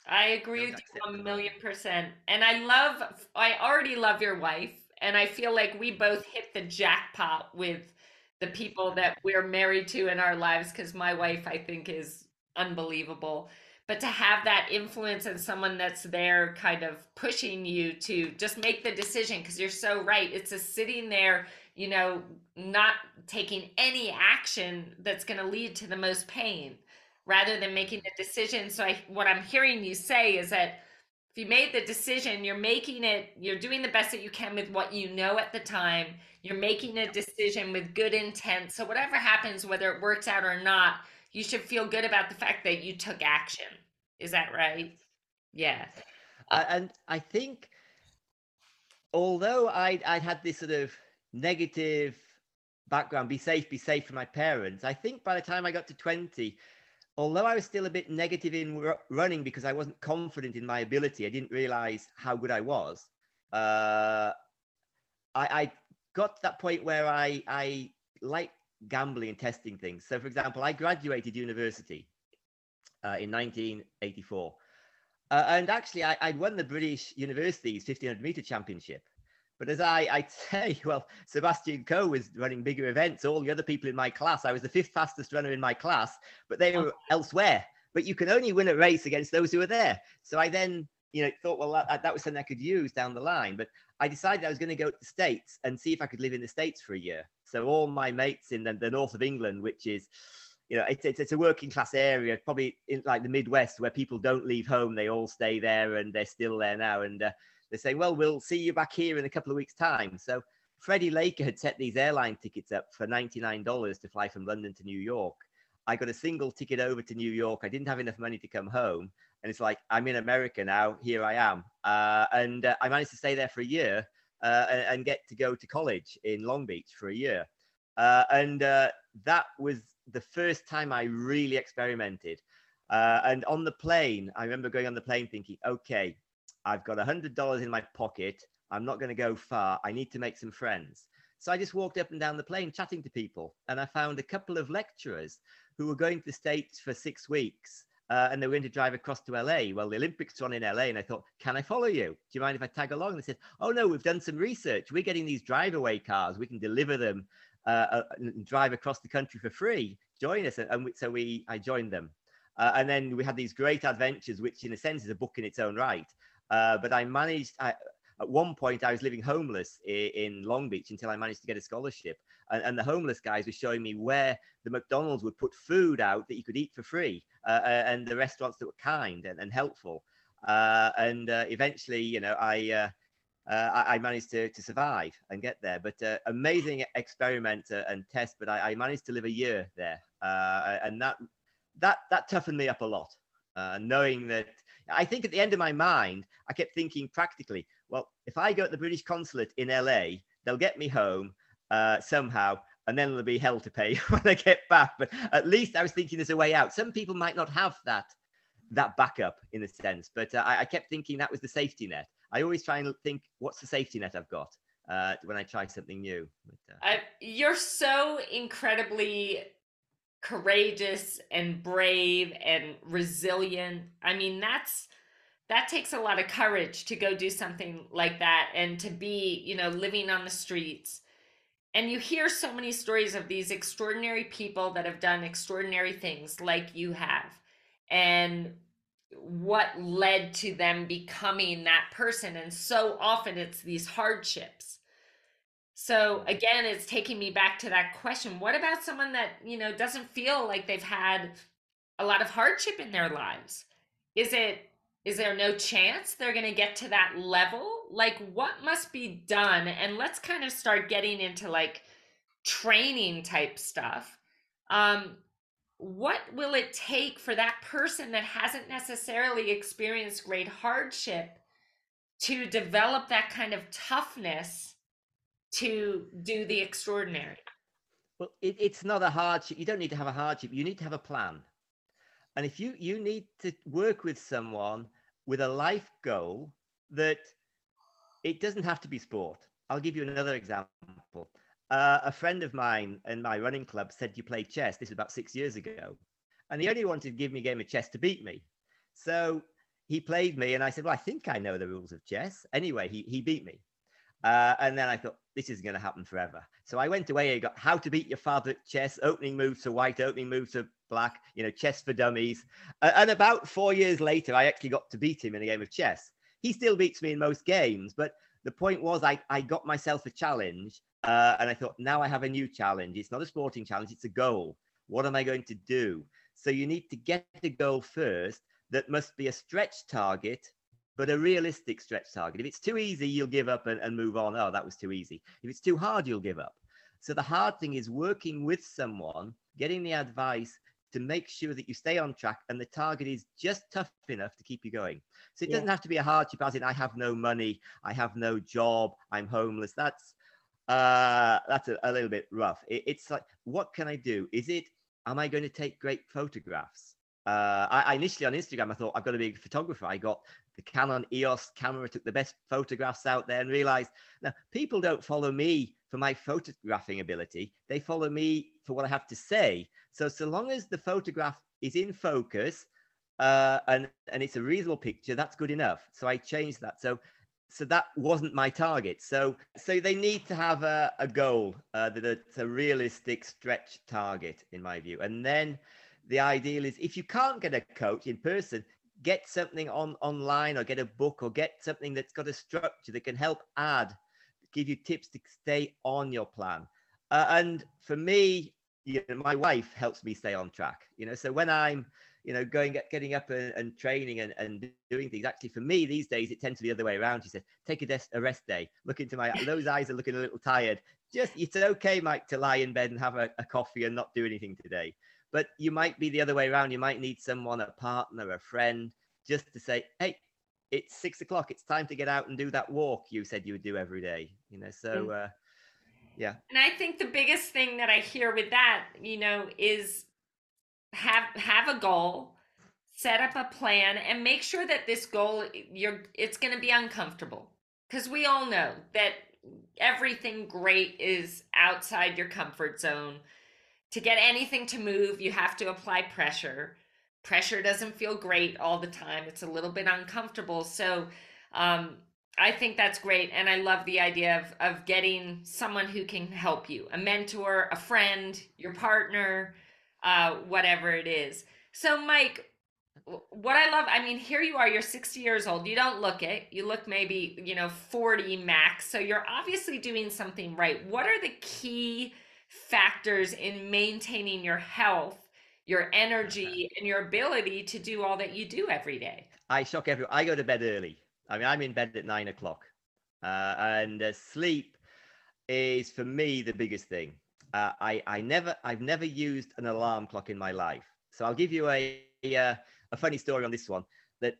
Speaker 1: I agree
Speaker 2: Don't
Speaker 1: with you a million percent. And I love, I already love your wife. And I feel like we both hit the jackpot with the people that we're married to in our lives because my wife, I think, is unbelievable. But to have that influence and someone that's there kind of pushing you to just make the decision because you're so right. It's a sitting there, you know, not taking any action that's going to lead to the most pain rather than making the decision. So I what I'm hearing you say is that if you made the decision, you're making it, you're doing the best that you can with what you know at the time. You're making a decision with good intent. So whatever happens, whether it works out or not, you should feel good about the fact that you took action. Is that right? Yeah.
Speaker 2: Uh, and I think, although I I had this sort of negative background, be safe, be safe for my parents. I think by the time I got to twenty, although I was still a bit negative in ru- running because I wasn't confident in my ability, I didn't realize how good I was. Uh, I, I got to that point where I I like gambling and testing things. So, for example, I graduated university uh, in 1984. Uh, and actually, I, I'd won the British University's 1500 meter championship. But as I, I'd say, well, Sebastian Coe was running bigger events. All the other people in my class, I was the fifth fastest runner in my class, but they were elsewhere. But you can only win a race against those who are there. So I then, you know, thought, well, that, that was something I could use down the line. But I decided I was going to go to the States and see if I could live in the States for a year. So all my mates in the, the north of England, which is you know, it's, it's, it's a working class area, probably in like the Midwest where people don't leave home. They all stay there and they're still there now. And uh, they say, well, we'll see you back here in a couple of weeks' time. So Freddie Laker had set these airline tickets up for $99 to fly from London to New York. I got a single ticket over to New York. I didn't have enough money to come home. And it's like, I'm in America now. Here I am. Uh, and uh, I managed to stay there for a year uh, and, and get to go to college in Long Beach for a year. Uh, and uh, that was the first time I really experimented. Uh, and on the plane, I remember going on the plane thinking, okay, I've got a hundred dollars in my pocket. I'm not going to go far. I need to make some friends. So I just walked up and down the plane chatting to people, and I found a couple of lecturers who were going to the States for six weeks. Uh, and they were going to drive across to LA. Well, the Olympics on in LA, and I thought, can I follow you? Do you mind if I tag along? And they said, oh no, we've done some research. We're getting these drive away cars. We can deliver them uh, uh, and drive across the country for free. Join us. And we, so we, I joined them. Uh, and then we had these great adventures, which in a sense is a book in its own right. Uh, but I managed, I, at one point, I was living homeless in, in, Long Beach until I managed to get a scholarship. And, and, the homeless guys were showing me where the McDonald's would put food out that you could eat for free, uh, and the restaurants that were kind and, and helpful. Uh, and uh, eventually, you know, I, uh, I, managed to, to survive and get there. But uh, amazing experiment and test. But I, I, managed to live a year there, uh, and that that that toughened me up a lot. uh, knowing that I think at the end of my mind, I kept thinking practically, well, if I go to the British consulate in LA, they'll get me home uh, somehow, and then there'll be hell to pay when I get back. But at least I was thinking there's a way out. Some people might not have that that backup in a sense, but uh, I, I kept thinking that was the safety net. I always try and think, what's the safety net I've got uh, when I try something new? But, uh,
Speaker 1: I, you're so incredibly courageous and brave and resilient. I mean, that's that takes a lot of courage to go do something like that and to be, you know, living on the streets. And you hear so many stories of these extraordinary people that have done extraordinary things like you have. And what led to them becoming that person. And so often it's these hardships. So again, it's taking me back to that question. What about someone that, you know, doesn't feel like they've had a lot of hardship in their lives? Is it is there no chance they're going to get to that level? Like what must be done? And let's kind of start getting into like training type stuff. Um what will it take for that person that hasn't necessarily experienced great hardship to develop that kind of toughness to do the extraordinary?
Speaker 2: Well, it, it's not a hardship. You don't need to have a hardship. You need to have a plan. And if you you need to work with someone with a life goal that it doesn't have to be sport. I'll give you another example. Uh, a friend of mine in my running club said you played chess. This was about six years ago. And he only wanted to give me a game of chess to beat me. So he played me, and I said, Well, I think I know the rules of chess. Anyway, he, he beat me. Uh, and then I thought, This isn't going to happen forever. So I went away and got How to Beat Your Father at Chess, opening moves to white, opening moves to black, you know, chess for dummies. And about four years later, I actually got to beat him in a game of chess. He still beats me in most games, but the point was I, I got myself a challenge uh, and I thought, now I have a new challenge. It's not a sporting challenge, it's a goal. What am I going to do? So you need to get the goal first that must be a stretch target, but a realistic stretch target. If it's too easy, you'll give up and, and move on. Oh, that was too easy. If it's too hard, you'll give up. So the hard thing is working with someone, getting the advice to make sure that you stay on track and the target is just tough enough to keep you going. So it yeah. doesn't have to be a hardship as in I have no money, I have no job, I'm homeless. That's uh, that's a, a, little bit rough. It, it's like, what can I do? Is it, am I going to take great photographs? Uh, I, I, initially on Instagram, I thought I've got to be a photographer. I got the Canon EOS camera, took the best photographs out there, and realized now people don't follow me for my photographing ability. They follow me for what I have to say. So, so long as the photograph is in focus uh, and and it's a reasonable picture, that's good enough. So I changed that. So so that wasn't my target. So so they need to have a, a goal uh, a realistic stretch target in my view. And then the ideal is if you can't get a coach in person, get something on online or get a book or get something that's got a structure that can help add, give you tips to stay on your plan. Uh, and for me, you know, my wife helps me stay on track. You know, so when I'm you know, going getting up and, and training and, and doing things. Actually, for me these days, it tends to be the other way around. She says, take a, des- a rest day. Look into my those eyes are looking a little tired. Just it's okay, Mike, to lie in bed and have a, a coffee and not do anything today. But you might be the other way around. You might need someone, a partner, a friend, just to say, hey, it's six o'clock. It's time to get out and do that walk you said you would do every day. You know, so mm. uh, yeah.
Speaker 1: And I think the biggest thing that I hear with that, you know, is have have a goal set up a plan and make sure that this goal you're it's going to be uncomfortable because we all know that everything great is outside your comfort zone to get anything to move you have to apply pressure pressure doesn't feel great all the time it's a little bit uncomfortable so um, i think that's great and i love the idea of, of getting someone who can help you a mentor a friend your partner uh, whatever it is. So, Mike, what I love, I mean, here you are, you're 60 years old. You don't look it. You look maybe, you know, 40 max. So you're obviously doing something right. What are the key factors in maintaining your health, your energy, and your ability to do all that you do every day?
Speaker 2: I shock everyone. I go to bed early. I mean, I'm in bed at nine o'clock. Uh, and uh, sleep is for me the biggest thing. Uh, I, I never, I've never used an alarm clock in my life. So I'll give you a, a, uh, a funny story on this one. That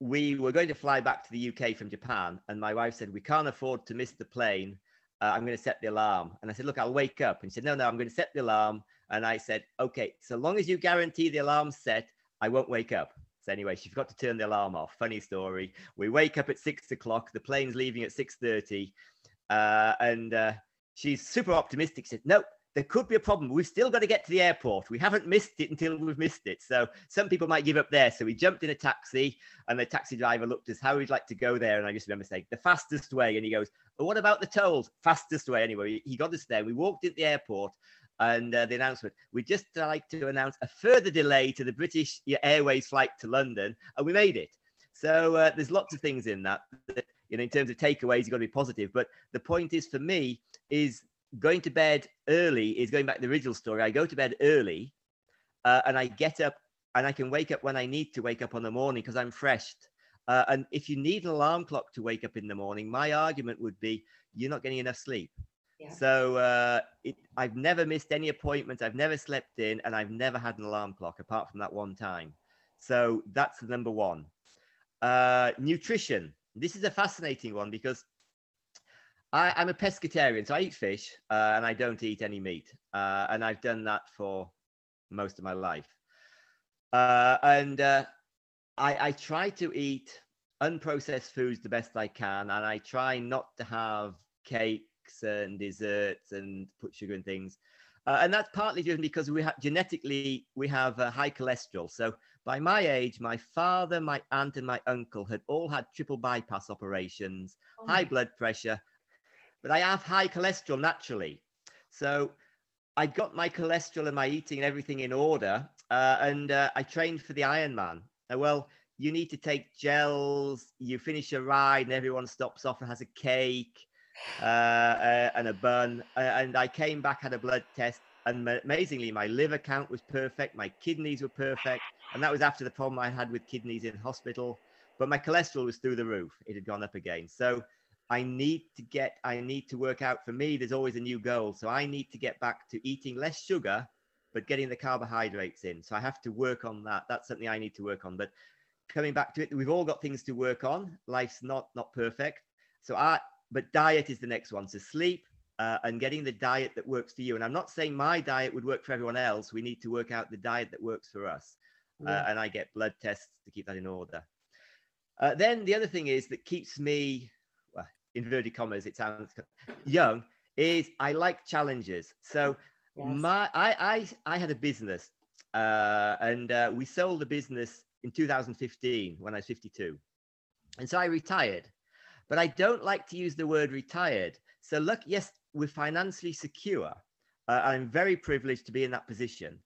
Speaker 2: we were going to fly back to the UK from Japan, and my wife said we can't afford to miss the plane. Uh, I'm going to set the alarm. And I said, look, I'll wake up. And she said, no, no, I'm going to set the alarm. And I said, okay, so long as you guarantee the alarm's set, I won't wake up. So anyway, she forgot to turn the alarm off. Funny story. We wake up at six o'clock. The plane's leaving at six thirty, uh, and uh, she's super optimistic. She said, "No, there could be a problem. We've still got to get to the airport. We haven't missed it until we've missed it. So some people might give up there. So we jumped in a taxi, and the taxi driver looked at us how we'd like to go there. And I just remember saying the fastest way. And he goes, well, "What about the tolls? Fastest way anyway." He got us there. We walked into the airport, and uh, the announcement we just like to announce a further delay to the British Airways flight to London, and we made it. So uh, there's lots of things in that. you know, in terms of takeaways, you've got to be positive. But the point is, for me, is going to bed early is going back to the original story. I go to bed early uh, and I get up and I can wake up when I need to wake up on the morning because I'm fresh. Uh, and if you need an alarm clock to wake up in the morning, my argument would be you're not getting enough sleep. Yeah. So uh, it, I've never missed any appointments. I've never slept in, and I've never had an alarm clock apart from that one time. So that's the number one. Uh, nutrition. This is a fascinating one because I, am a pescatarian, so I eat fish uh, and I don't eat any meat. Uh, and I've done that for most of my life. Uh, and uh, I, I, try to eat unprocessed foods the best I can. And I try not to have cakes and desserts and put sugar in things. Uh, and that's partly driven because we have genetically we have uh, high cholesterol. So by my age, my father, my aunt, and my uncle had all had triple bypass operations, oh. high blood pressure, but I have high cholesterol naturally. So I got my cholesterol and my eating and everything in order. Uh, and uh, I trained for the Ironman. Uh, well, you need to take gels, you finish a ride, and everyone stops off and has a cake uh, uh, and a bun. Uh, and I came back, had a blood test, and amazingly, my liver count was perfect, my kidneys were perfect. And that was after the problem I had with kidneys in hospital. But my cholesterol was through the roof, it had gone up again. So I need to get, I need to work out. For me, there's always a new goal. So I need to get back to eating less sugar, but getting the carbohydrates in. So I have to work on that. That's something I need to work on. But coming back to it, we've all got things to work on. Life's not not perfect. So I, but diet is the next one. So sleep uh, and getting the diet that works for you. And I'm not saying my diet would work for everyone else. We need to work out the diet that works for us. Uh, yeah. Uh, and I get blood tests to keep that in order. Uh, then the other thing is that keeps me well, inverted commas, it sounds young, is I like challenges. So my I, I I had a business uh, and uh, we sold the business in 2015 when I was 52. And so I retired. But I don't like to use the word retired. So look, yes, we're financially secure. Uh, I'm very privileged to be in that position.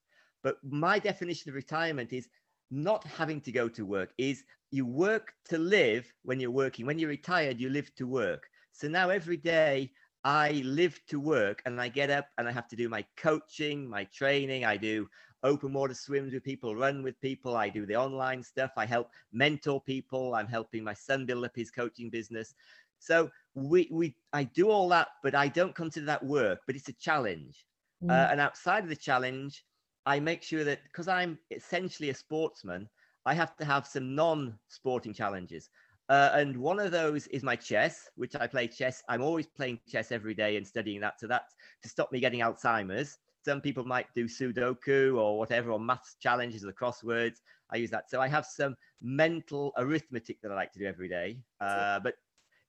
Speaker 2: But my definition of retirement is not having to go to work is you work to live when you're working. When you're retired, you live to work. So now every day I live to work and I get up and I have to do my coaching, my training. I do open water swims with people, run with people. I do the online stuff. I help mentor people. I'm helping my son build up his coaching business. So we, we I do all that, but I don't consider that work, but it's a challenge. Mm. Uh, and outside of the challenge, I make sure that because I'm essentially a sportsman, I have to have some non-sporting challenges. Uh, and one of those is my chess, which I play chess. I'm always playing chess every day and studying that. So that's to stop me getting Alzheimer's. Some people might do Sudoku or whatever, or maths challenges or crosswords. I use that. So I have some mental arithmetic that I like to do every day, uh, but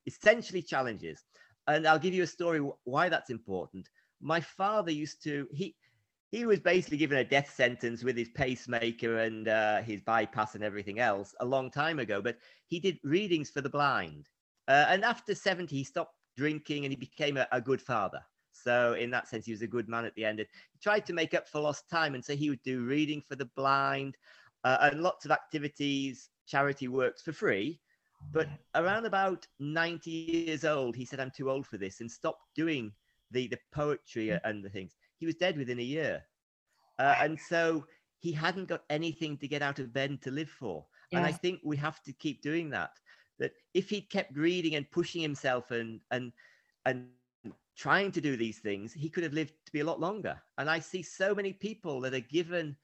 Speaker 2: essentially challenges. And I'll give you a story why that's important. My father used to, he, he was basically given a death sentence with his pacemaker and uh, his bypass and everything else a long time ago. But he did readings for the blind. Uh, and after 70, he stopped drinking and he became a, a, good father. So, in that sense, he was a good man at the end. And he tried to make up for lost time. And so he would do reading for the blind uh, and lots of activities, charity works for free. But around about 90 years old, he said, I'm too old for this and stopped doing the, the poetry and the things he was dead within a year. Uh, and so he hadn't got anything to get out of bed to live for. Yeah. And I think we have to keep doing that. That if he'd kept reading and pushing himself and and and trying to do these things, he could have lived to be a lot longer. And I see so many people that are given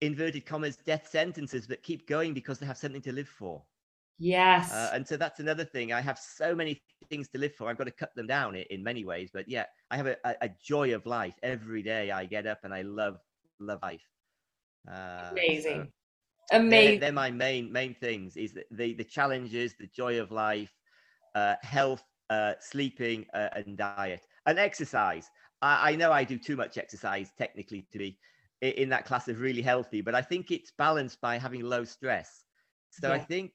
Speaker 2: inverted commas death sentences that keep going because they have something to live for.
Speaker 1: Yes.
Speaker 2: Uh, and so that's another thing. I have so many things to live for. I've got to cut them down in, many ways. But yeah, I have a, a, joy of life every day. I get up and I love love life.
Speaker 1: Uh, Amazing.
Speaker 2: So Amazing. They're, they're, my main main things. Is the the, the challenges, the joy of life, uh, health, uh, sleeping, uh, and diet, and exercise. I, I know I do too much exercise technically to be in that class of really healthy, but I think it's balanced by having low stress. So yeah. I think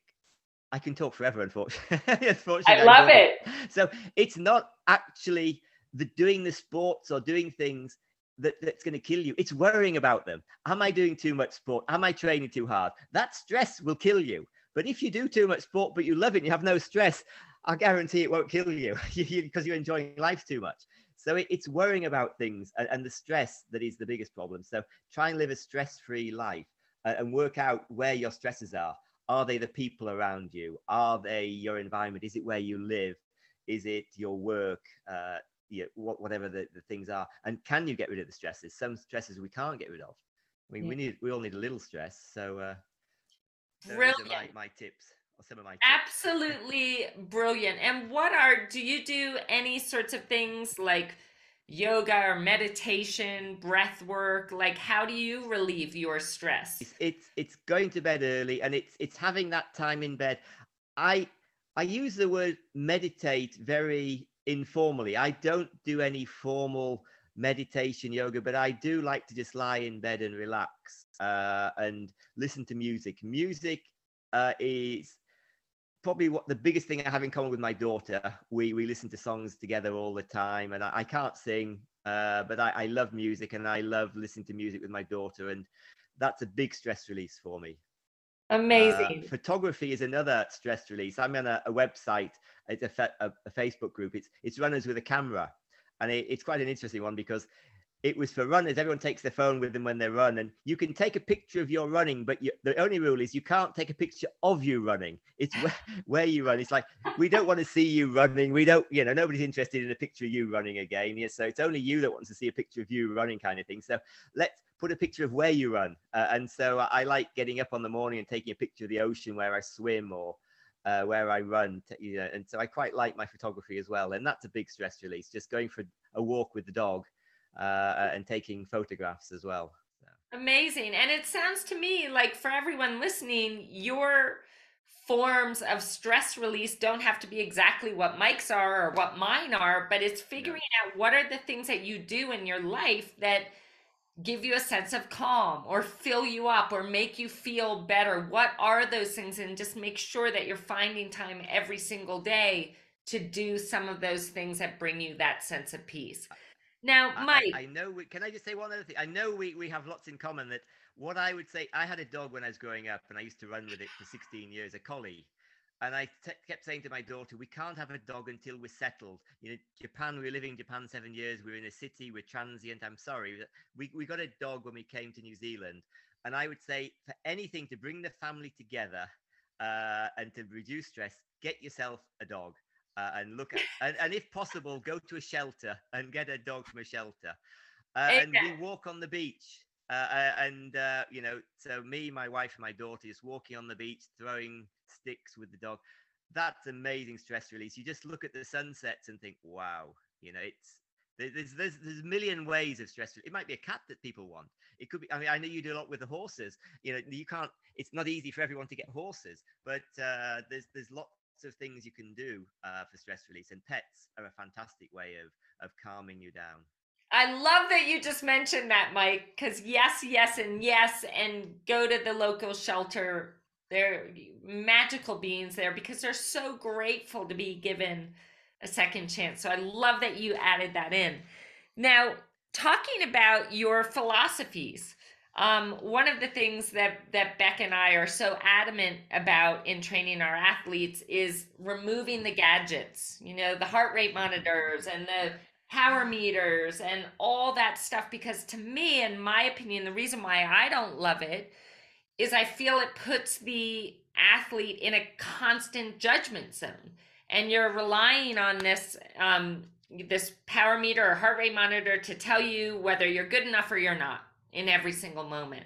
Speaker 2: I can talk forever, unfortunately. unfortunately
Speaker 1: I love I it.
Speaker 2: So it's not actually the doing the sports or doing things that, that's going to kill you. It's worrying about them. Am I doing too much sport? Am I training too hard? That stress will kill you. But if you do too much sport, but you love it, and you have no stress, I guarantee it won't kill you because you're enjoying life too much. So it, it's worrying about things and, and, the stress that is the biggest problem. So try and live a stress-free life uh, and work out where your stresses are. Are they the people around you? Are they your environment? Is it where you live? Is it your work? Uh, you know, whatever the, the things are. And can you get rid of the stresses? Some stresses we can't get rid of. I mean, yeah. we need we all need a little stress. So uh,
Speaker 1: brilliant.
Speaker 2: My, my tips or some of my tips.
Speaker 1: Absolutely brilliant. And what are do you do any sorts of things like yoga or meditation, breath work? Like how do you relieve your stress?
Speaker 2: It's, it's it's going to bed early and it's it's having that time in bed. I I use the word meditate very informally. I don't do any formal meditation yoga, but I do like to just lie in bed and relax uh, and listen to music. Music uh, is probably what the biggest thing I have in common with my daughter. We we listen to songs together all the time, and I, I can't sing, uh, but I, I love music and I love listening to music with my daughter, and that's a big stress release for me.
Speaker 1: Amazing.
Speaker 2: Uh, photography is another stress release. I'm on a, a website. It's a, fe- a, a, Facebook group. It's it's runners with a camera, and it, it's quite an interesting one because it was for runners. Everyone takes their phone with them when they run, and you can take a picture of your running, but you, the only rule is you can't take a picture of you running. It's where, where you run. It's like we don't want to see you running. We don't, you know, nobody's interested in a picture of you running again. Yeah, so it's only you that wants to see a picture of you running, kind of thing. So let's put a picture of where you run. Uh, and so I like getting up on the morning and taking a picture of the ocean where I swim or uh, where I run. To, you know, and so I quite like my photography as well. And that's a big stress release, just going for a walk with the dog uh, and taking photographs as well.
Speaker 1: So. Amazing. And it sounds to me like for everyone listening, your forms of stress release don't have to be exactly what Mike's are or what mine are, but it's figuring yeah. out what are the things that you do in your life that – give you a sense of calm or fill you up or make you feel better? What are those things? And just make sure that you're finding time every single day to do some of those things that bring you that sense of peace. Now, Mike.
Speaker 2: I, I know we, can I just say one other thing? I know we, we have lots in common that what I would say, I had a dog when I was growing up and I used to run with it for 16 years, a collie. And I t- kept saying to my daughter, we can't have a dog until we're settled. You know, Japan, we were living in Japan seven years. We are in a city, we're transient. I'm sorry. We, we got a dog when we came to New Zealand. And I would say for anything to bring the family together uh, and to reduce stress, get yourself a dog. Uh, and look at, and, and if possible, go to a shelter and get a dog from a shelter. Uh, and we walk on the beach. Uh, uh, and uh, you know, so me, my wife, and my daughter just walking on the beach, throwing sticks with the dog. That's amazing stress release. You just look at the sunsets and think, wow, you know, it's there's there's there's a million ways of stress. It might be a cat that people want. It could be. I mean, I know you do a lot with the horses. You know, you can't. It's not easy for everyone to get horses, but uh, there's there's lots of things you can do uh, for stress release, and pets are a fantastic way of of calming you down.
Speaker 1: I love that you just mentioned that, Mike, because yes, yes, and yes, and go to the local shelter they're magical beings there because they're so grateful to be given a second chance. So I love that you added that in. Now, talking about your philosophies, um, one of the things that that Beck and I are so adamant about in training our athletes is removing the gadgets. You know, the heart rate monitors and the power meters and all that stuff. Because to me, in my opinion, the reason why I don't love it is I feel it puts the athlete in a constant judgment zone, and you're relying on this um, this power meter or heart rate monitor to tell you whether you're good enough or you're not in every single moment.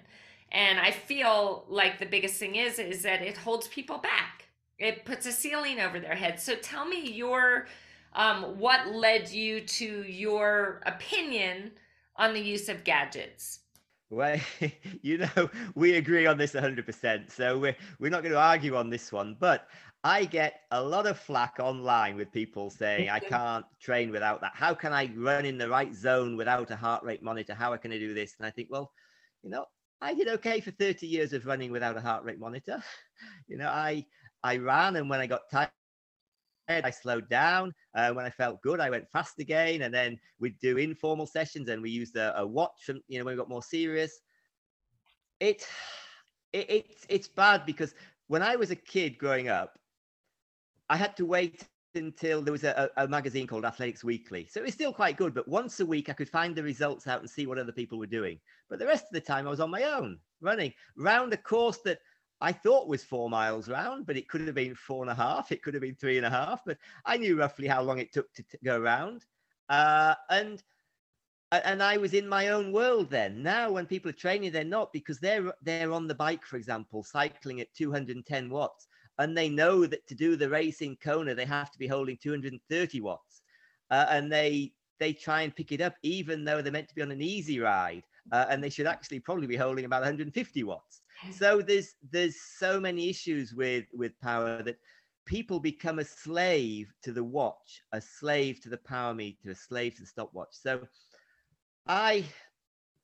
Speaker 1: And I feel like the biggest thing is is that it holds people back. It puts a ceiling over their head. So tell me your um, what led you to your opinion on the use of gadgets.
Speaker 2: Well, you know, we agree on this 100%. So we're, we're not going to argue on this one. But I get a lot of flack online with people saying, I can't train without that. How can I run in the right zone without a heart rate monitor? How can I do this? And I think, well, you know, I did okay for 30 years of running without a heart rate monitor. You know, I I ran, and when I got tired, I slowed down. Uh, when I felt good, I went fast again. And then we'd do informal sessions, and we used a, a watch. From, you know, when we got more serious, it, it it's it's bad because when I was a kid growing up, I had to wait until there was a, a, magazine called Athletics Weekly. So it was still quite good, but once a week I could find the results out and see what other people were doing. But the rest of the time I was on my own running round a course that I thought was four miles round, but it could have been four and a half. It could have been three and a half, but I knew roughly how long it took to, go around. Uh, and and I was in my own world then. Now, when people are training, they're not because they're they're on the bike, for example, cycling at 210 watts, and they know that to do the race in Kona, they have to be holding 230 watts, uh, and they they try and pick it up, even though they're meant to be on an easy ride, uh, and they should actually probably be holding about 150 watts. So there's there's so many issues with with power that people become a slave to the watch, a slave to the power meter, a slave to the stopwatch. So I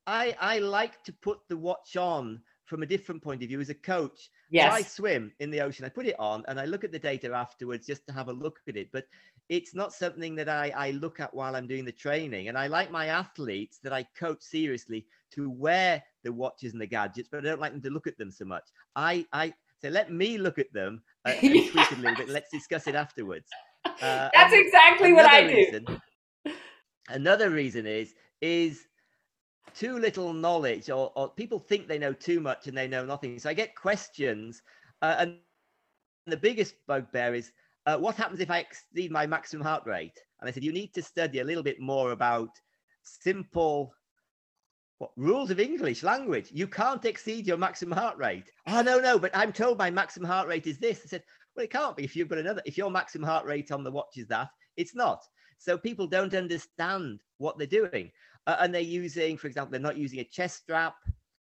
Speaker 2: I I like to put the watch on from a different point of view as a coach. Yes. I swim in the ocean. I put it on and I look at the data afterwards just to have a look at it. But it's not something that I, I look at while I'm doing the training. And I like my athletes that I coach seriously to wear the watches and the gadgets, but I don't like them to look at them so much. I I say let me look at them uh, and yes. tweak a little bit. Let's discuss it afterwards.
Speaker 1: Uh, That's exactly what I reason,
Speaker 2: do. Another reason is is too little knowledge, or, or people think they know too much and they know nothing. So I get questions, uh, and the biggest bugbear is uh, what happens if I exceed my maximum heart rate? And I said, you need to study a little bit more about simple what rules of English language. You can't exceed your maximum heart rate. Oh no, no, but I'm told my maximum heart rate is this. I said, well, it can't be if you've got another. If your maximum heart rate on the watch is that, it's not. So people don't understand what they're doing, uh, and they're using, for example, they're not using a chest strap.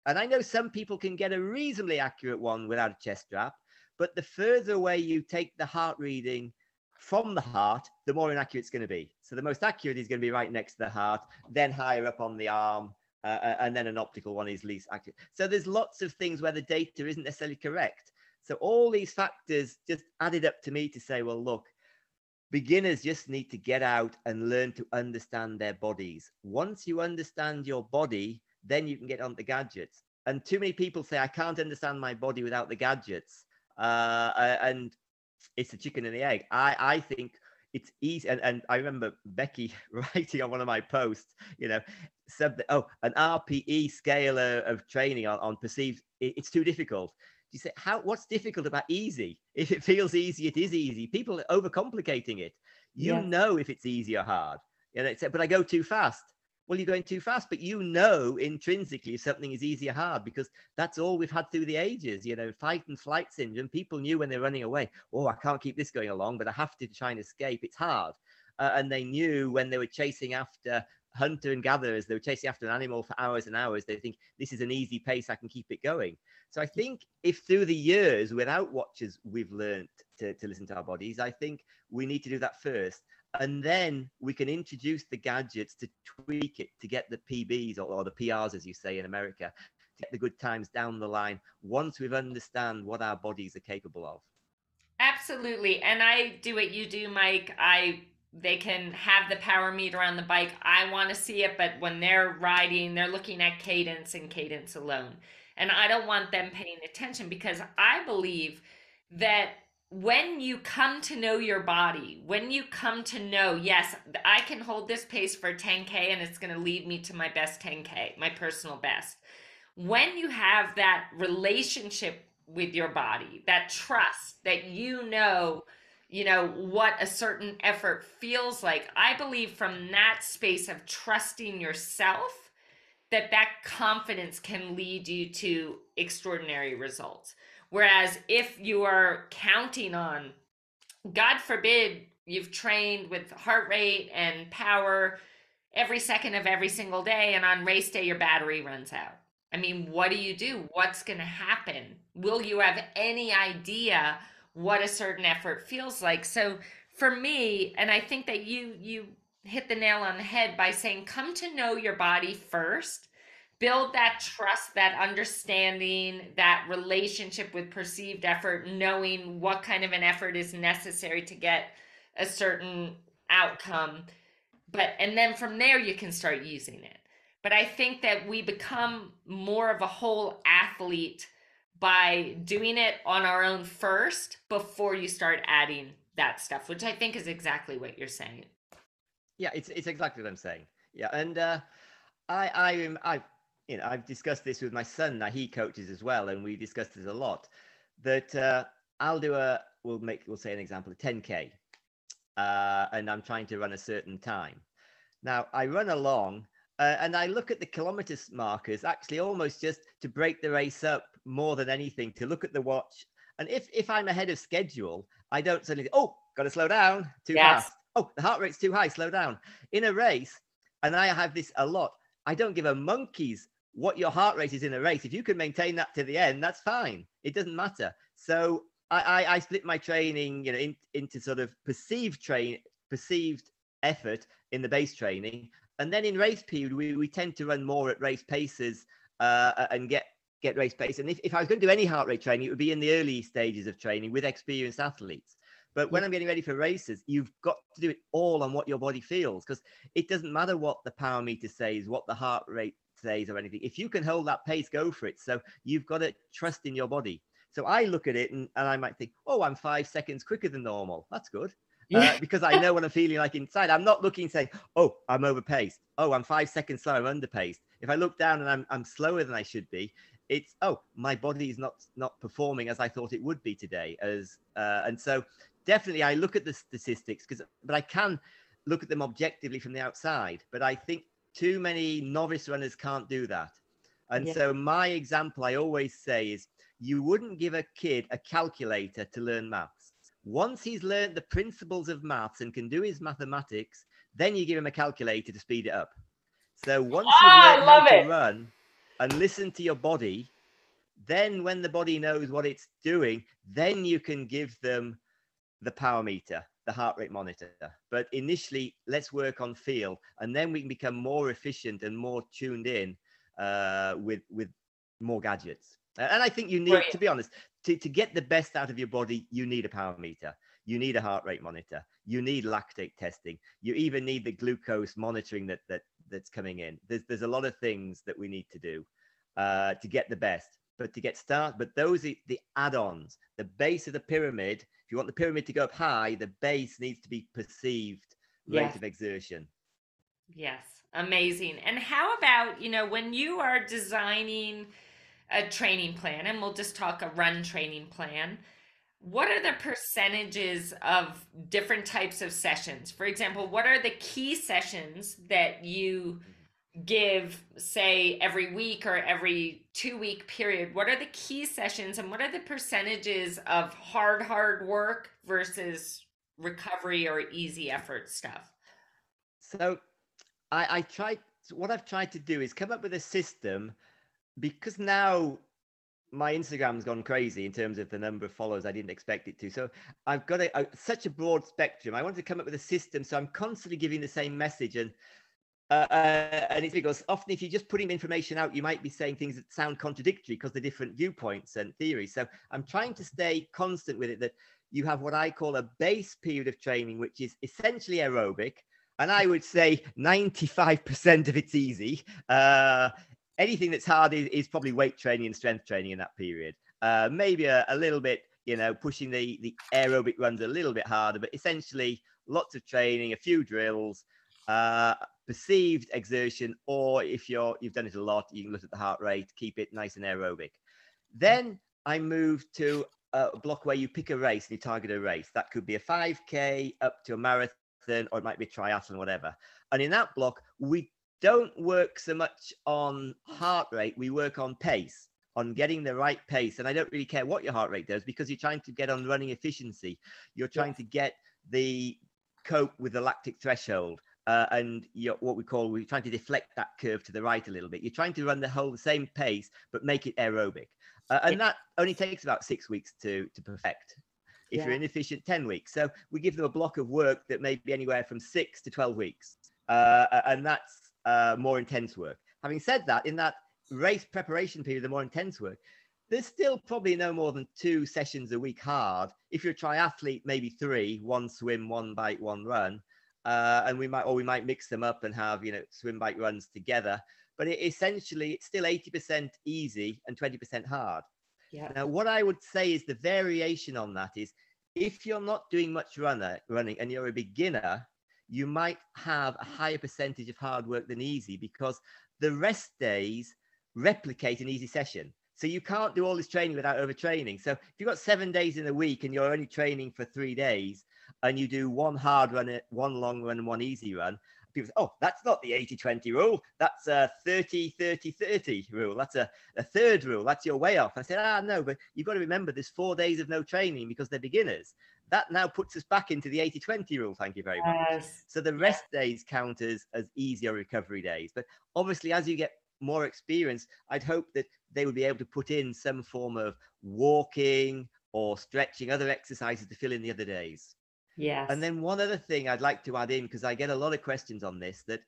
Speaker 2: And I know some people can get a reasonably accurate one without a chest strap, but the further away you take the heart reading from the heart, the more inaccurate it's going to be. So the most accurate is going to be right next to the heart, then higher up on the arm, uh, uh, and then an optical one is least accurate. So there's lots of things where the data isn't necessarily correct. So all these factors just added up to me to say, well, look, beginners just need to get out and learn to understand their bodies. Once you understand your body, then you can get on the gadgets. And too many people say, I can't understand my body without the gadgets. Uh, and it's the chicken and the egg. I, I think it's easy. And, and I remember Becky writing on one of my posts, you know, said that, oh, an RPE scale of training on, on perceived, it, it's too difficult. You say, how, what's difficult about easy? If it feels easy, it is easy. People are overcomplicating it. You yeah. know if it's easy or hard. You know, but I go too fast well, you're going too fast, but you know intrinsically if something is easy or hard because that's all we've had through the ages. You know, fight and flight syndrome. People knew when they're running away, oh, I can't keep this going along, but I have to try and escape. It's hard. Uh, and they knew when they were chasing after hunter and gatherers, they were chasing after an animal for hours and hours. They think this is an easy pace, I can keep it going. So I think if through the years without watches we've learned to, to listen to our bodies, I think we need to do that first and then we can introduce the gadgets to tweak it to get the PBs or, or, the PRs, as you say in America, to get the good times down the line once we've understand what our bodies are capable of.
Speaker 1: Absolutely, and I do what you do, Mike. I they can have the power meter on the bike. I want to see it, but when they're riding, they're looking at cadence and cadence alone. And I don't want them paying attention because I believe that when you come to know your body, when you come to know, yes, I can hold this pace for 10K and it's going to lead me to my best 10K, my personal best. When you have that relationship with your body, that trust that you know, you know, what a certain effort feels like, I believe from that space of trusting yourself, that that confidence can lead you to extraordinary results. Whereas if you are counting on, God forbid, you've trained with heart rate and power every second of every single day, and on race day, your battery runs out. I mean, what do you do? What's going to happen? Will you have any idea what a certain effort feels like? So for me, and I think that you you hit the nail on the head by saying come to know your body first. Build that trust, that understanding, that relationship with perceived effort, knowing what kind of an effort is necessary to get a certain outcome. But and then from there you can start using it but I think that we become more of a whole athlete by doing it on our own first before you start adding that stuff, which I think is exactly what you're saying.
Speaker 2: Yeah, it's it's exactly what I'm saying. Yeah, and uh, I I I you know I've discussed this with my son. Now he coaches as well, and we discussed this a lot. That uh, I'll do a we'll make we'll say an example a 10k, uh, and I'm trying to run a certain time. Now I run along uh, and I look at the kilometers markers actually almost just to break the race up more than anything to look at the watch. And if if I'm ahead of schedule, I don't suddenly oh got to slow down too yes. fast. Oh, the heart rate's too high. Slow down. In a race, and I have this a lot. I don't give a monkey's what your heart rate is in a race. If you can maintain that to the end, that's fine. It doesn't matter. So I, I, I split my training, you know, in, into sort of perceived train, perceived effort in the base training, and then in race period, we, we tend to run more at race paces uh, and get get race pace. And if, if I was going to do any heart rate training, it would be in the early stages of training with experienced athletes. But when I'm getting ready for races, you've got to do it all on what your body feels because it doesn't matter what the power meter says, what the heart rate says, or anything. If you can hold that pace, go for it. So you've got to trust in your body. So I look at it and, and I might think, oh, I'm five seconds quicker than normal. That's good uh, because I know what I'm feeling like inside. I'm not looking saying, oh, I'm overpaced. Oh, I'm five seconds slow. I'm underpaced. If I look down and I'm, I'm slower than I should be, it's oh, my body is not not performing as I thought it would be today. As uh, and so definitely I look at the statistics because, but I can look at them objectively from the outside. But I think too many novice runners can't do that. And yeah. so my example I always say is you wouldn't give a kid a calculator to learn maths once he's learned the principles of maths and can do his mathematics, then you give him a calculator to speed it up. So once oh, you've learned how to run and listen to your body, then when the body knows what it's doing, then you can give them the power meter, the heart rate monitor. But initially, let's work on feel, and then we can become more efficient and more tuned in uh, with with more gadgets. And I think you need, to be honest, to, to get the best out of your body, you need a power meter. You need a heart rate monitor. You need lactate testing. You even need the glucose monitoring that that that's coming in. There's there's a lot of things that we need to do uh, to get the best. But to get started, but those are the add-ons. The base of the pyramid. If you want the pyramid to go up high, the base needs to be perceived rate yes. of exertion.
Speaker 1: Yes, amazing. And how about you know when you are designing a training plan, and we'll just talk a run training plan, what are the percentages of different types of sessions? For example, what are the key sessions that you give, say, every week or every two week period? What are the key sessions and what are the percentages of hard, hard work versus recovery or easy effort stuff?
Speaker 2: So I, I tried, what I've tried to do is come up with a system because now my Instagram's gone crazy in terms of the number of followers I didn't expect it to. So I've got a, a, such a broad spectrum. I wanted to come up with a system, so I'm constantly giving the same message, and uh, uh, and it's because often if you're just putting information out, you might be saying things that sound contradictory because they're different viewpoints and theories. So I'm trying to stay constant with it. That you have what I call a base period of training, which is essentially aerobic. And I would say 95% of it's easy. Uh, anything that's hard is, is, probably weight training and strength training in that period. Uh, maybe a, a, little bit, you know, pushing the, the aerobic runs a little bit harder, but essentially lots of training, a few drills, uh, perceived exertion, or if you're you've done it a lot, you can look at the heart rate, keep it nice and aerobic. Then I moved to a block where you pick a race and you target a race. That could be a 5K up to a marathon, or it might be a triathlon, whatever. And in that block, we don't work so much on heart rate, we work on pace, on getting the right pace. And I don't really care what your heart rate does because you're trying to get on running efficiency. You're trying to get the cope with the lactic threshold. uh, and you're what we call we're trying to deflect that curve to the right a little bit. You're trying to run the whole the same pace, but make it aerobic, uh, and that only takes about six weeks to to perfect. If
Speaker 1: Yeah.
Speaker 2: you're inefficient, ten weeks. So we give them a block of work that may be anywhere from six to twelve weeks, uh, and that's uh, more intense work. Having said that, in that race preparation period, the more intense work, there's still probably no more than two sessions a week hard. If you're a triathlete, maybe three: one swim, one bike, one run uh, and we might or we might mix them up and have you know swim bike runs together but it, essentially it's still 80% easy and 20% hard
Speaker 1: Yeah.
Speaker 2: now what i would say is the variation on that is if you're not doing much runner running and you're a beginner you might have a higher percentage of hard work than easy because the rest days replicate an easy session so you can't do all this training without overtraining so if you've got seven days in a week and you're only training for three days and you do one hard run, one long run, one easy run, people say, oh, that's not the 80 20 rule. That's a 30 30 30 rule. That's a, a third rule. That's your way off. I said, ah, no, but you've got to remember there's four days of no training because they're beginners. That now puts us back into the 80 20 rule. Thank you very much.
Speaker 1: Yes.
Speaker 2: So the rest days count as, as easier recovery days. But obviously, as you get more experience, I'd hope that they would be able to put in some form of walking or stretching, other exercises to fill in the other days.
Speaker 1: Yes.
Speaker 2: And then one other thing I'd like to add in, because I get a lot of questions on this, that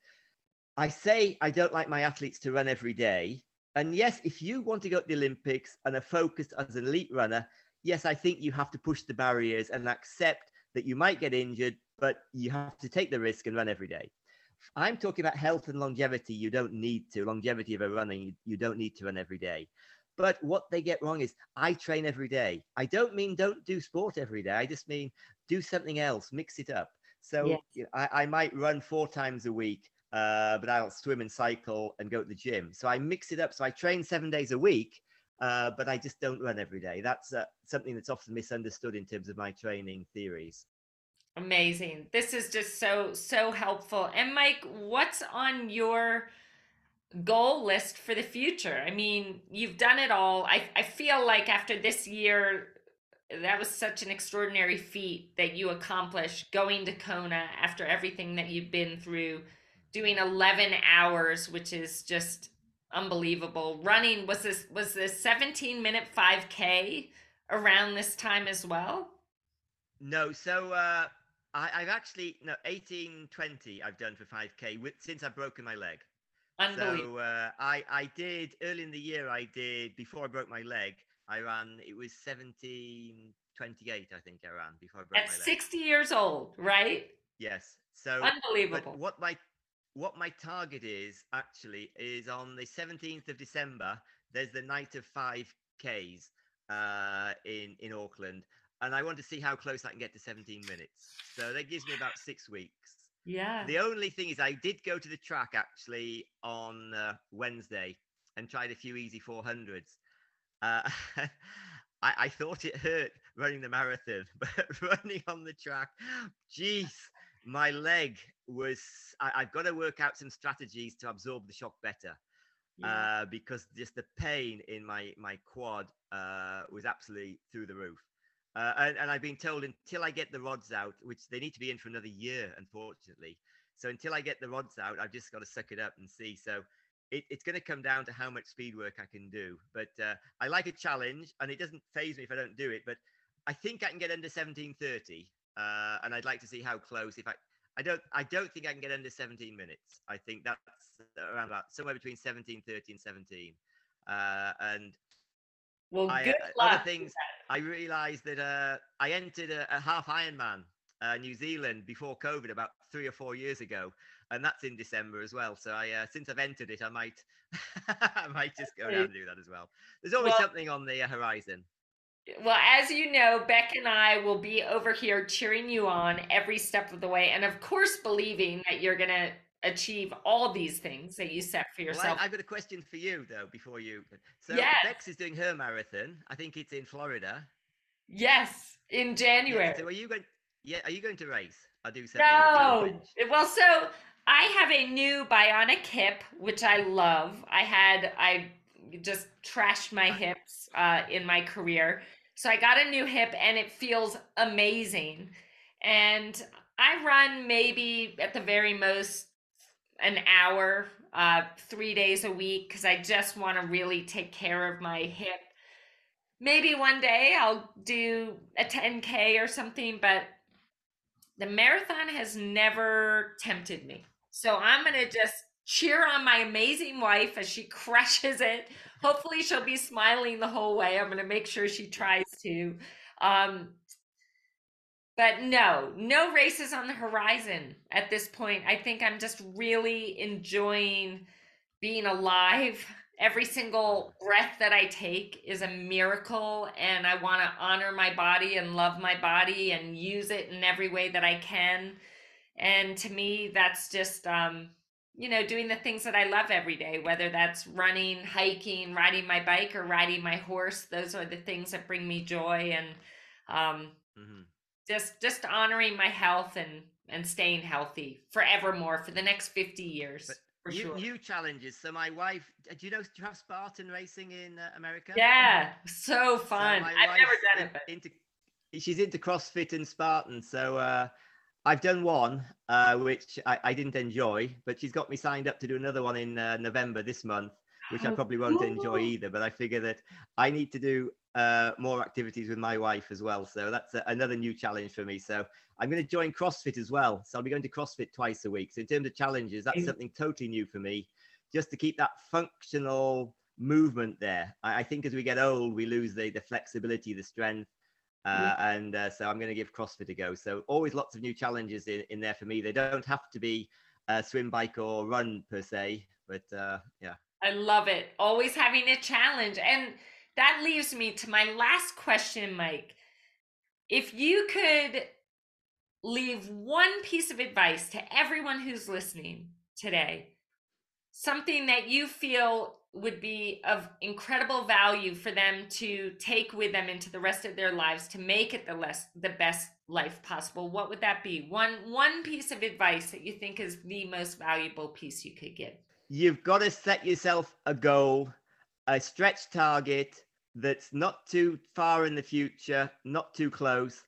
Speaker 2: I say I don't like my athletes to run every day. And yes, if you want to go to the Olympics and are focused as an elite runner, yes, I think you have to push the barriers and accept that you might get injured, but you have to take the risk and run every day. I'm talking about health and longevity. You don't need to. Longevity of a running, you, don't need to run every day. But what they get wrong is I train every day. I don't mean don't do sport every day. I just mean do something else, mix it up. So
Speaker 1: Yes.
Speaker 2: you know, I, I might run four times a week, uh, but I'll swim and cycle and go to the gym. So I mix it up. So I train seven days a week, uh, but I just don't run every day. That's uh, something that's often misunderstood in terms of my training theories.
Speaker 1: Amazing. This is just so, so helpful. And Mike, what's on your goal list for the future? I mean, you've done it all. I, I feel like after this year, that was such an extraordinary feat that you accomplished going to Kona after everything that you've been through, doing 11 hours, which is just unbelievable. Running was this was this 17 minute 5K around this time as well?
Speaker 2: No, so uh, I, I've actually no 18, 20 I've done for 5k with, since I've broken my leg.
Speaker 1: Unbelievable.
Speaker 2: So uh, I I did early in the year. I did before I broke my leg. I ran. It was seventeen twenty eight. I think I ran before I broke
Speaker 1: At
Speaker 2: my leg.
Speaker 1: 60 years old, right?
Speaker 2: Yes. So
Speaker 1: Unbelievable.
Speaker 2: what my what my target is actually is on the seventeenth of December. There's the night of five Ks uh, in in Auckland, and I want to see how close I can get to seventeen minutes. So that gives me about six weeks.
Speaker 1: yeah.
Speaker 2: The only thing is, I did go to the track actually on uh, Wednesday and tried a few easy 400s. Uh, I, I thought it hurt running the marathon, but running on the track, geez, my leg was. I, I've got to work out some strategies to absorb the shock better
Speaker 1: yeah.
Speaker 2: uh, because just the pain in my my quad uh, was absolutely through the roof. Uh, and, and I've been told until I get the rods out, which they need to be in for another year, unfortunately. So until I get the rods out, I've just got to suck it up and see. So it, it's going to come down to how much speed work I can do. But uh, I like a challenge, and it doesn't phase me if I don't do it. But I think I can get under 1730, uh, and I'd like to see how close. If I, I don't, I don't think I can get under 17 minutes. I think that's around about somewhere between 1730 and 17. Uh, and
Speaker 1: well,
Speaker 2: I,
Speaker 1: good
Speaker 2: uh, other
Speaker 1: luck.
Speaker 2: things, I realised that uh, I entered a, a half Ironman, uh, New Zealand, before COVID, about three or four years ago, and that's in December as well. So I, uh, since I've entered it, I might, I might just go down and do that as well. There's always
Speaker 1: Well-
Speaker 2: something on the horizon.
Speaker 1: Well, as you know, Beck and I will be over here cheering you on every step of the way. And of course, believing that you're going to achieve all these things that you set for
Speaker 2: Well,
Speaker 1: yourself.
Speaker 2: I, have got a question for you though. Before you, so
Speaker 1: Yes.
Speaker 2: Bex is doing her marathon. I think it's in Florida.
Speaker 1: yes, in
Speaker 2: Yeah,
Speaker 1: January.
Speaker 2: so are you going? Yeah, are you going to race? I do.
Speaker 1: No. Well, so I have a new bionic hip, which I love. I had I just trashed my hips uh, in my career, so I got a new hip, and it feels amazing. And I run maybe at the very most an hour, uh, three days a week, because I just want to really take care of my hip. Maybe one day I'll do a 10K or something, but the marathon has never tempted me. So I'm going to just cheer on my amazing wife as she crushes it. Hopefully, she'll be smiling the whole way. I'm going to make sure she tries to. Um, but no, no races on the horizon at this point. I think I'm just really enjoying being alive. Every single breath that I take is a miracle, and I want to honor my body and love my body and use it in every way that I can. And to me, that's just, um, you know, doing the things that I love every day, whether that's running, hiking, riding my bike, or riding my horse. Those are the things that bring me joy. And, um, mm-hmm just just honoring my health and and staying healthy forevermore for the next 50 years but sure.
Speaker 2: new challenges so my wife uh, do you know do you have spartan racing in uh, america
Speaker 1: yeah so fun so i've never done it but...
Speaker 2: into, she's into crossfit and spartan so uh I've done one, uh, which I, I, didn't enjoy, but she's got me signed up to do another one in uh, November this month, which I probably won't enjoy either. But I figure that I need to do uh, more activities with my wife as well. So that's a, another new challenge for me. So I'm going to join CrossFit as well. So I'll be going to CrossFit twice a week. So in terms of challenges, that's something totally new for me, just to keep that functional movement there. I, I think as we get old, we lose the, the flexibility, the strength. Uh, and uh, so I'm going to give CrossFit a go. So always lots of new challenges in, in there for me. They don't have to be a swim, bike, or run per se, but uh, yeah.
Speaker 1: I love it. Always having a challenge. And that leaves me to my last question, Mike. If you could leave one piece of advice to everyone who's listening today, something that you feel would be of incredible value for them to take with them into the rest of their lives to make it the less the best life possible what would that be one one piece of advice that you think is the most valuable piece you could give
Speaker 2: you've got to set yourself a goal a stretch target that's not too far in the future, not too close.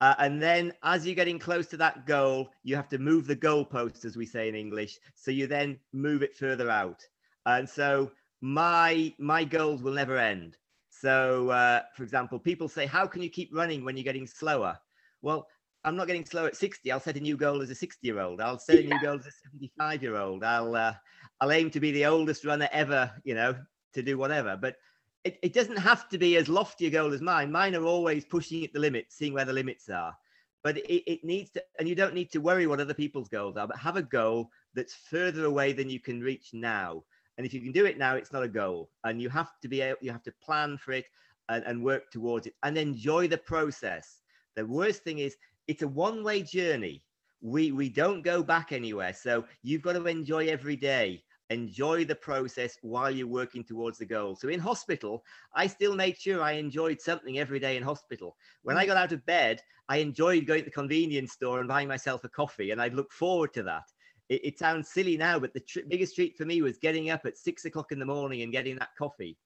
Speaker 2: Uh, and then as you're getting close to that goal, you have to move the goalpost, as we say in English. So you then move it further out. And so my my goals will never end. So, uh, for example, people say, "How can you keep running when you're getting slower?" Well, I'm not getting slow at 60. I'll set a new goal as a 60 year old. I'll set a new goal as a 75 year old. I'll uh, I'll aim to be the oldest runner ever. You know, to do whatever. But it, it doesn't have to be as lofty a goal as mine. Mine are always pushing at the limits, seeing where the limits are. But it, it needs to, and you don't need to worry what other people's goals are, but have a goal that's further away than you can reach now. And if you can do it now, it's not a goal. And you have to be able, you have to plan for it and, and work towards it and enjoy the process. The worst thing is it's a one-way journey. We we don't go back anywhere. So you've got to enjoy every day enjoy the process while you're working towards the goal. So in hospital, I still made sure I enjoyed something every day in hospital. When I mm. got out of bed, I enjoyed going to the convenience store and buying myself a coffee, and I'd look forward to that. It, it sounds silly now, but the tr- biggest treat for me was getting up at six o'clock in the morning and getting that coffee.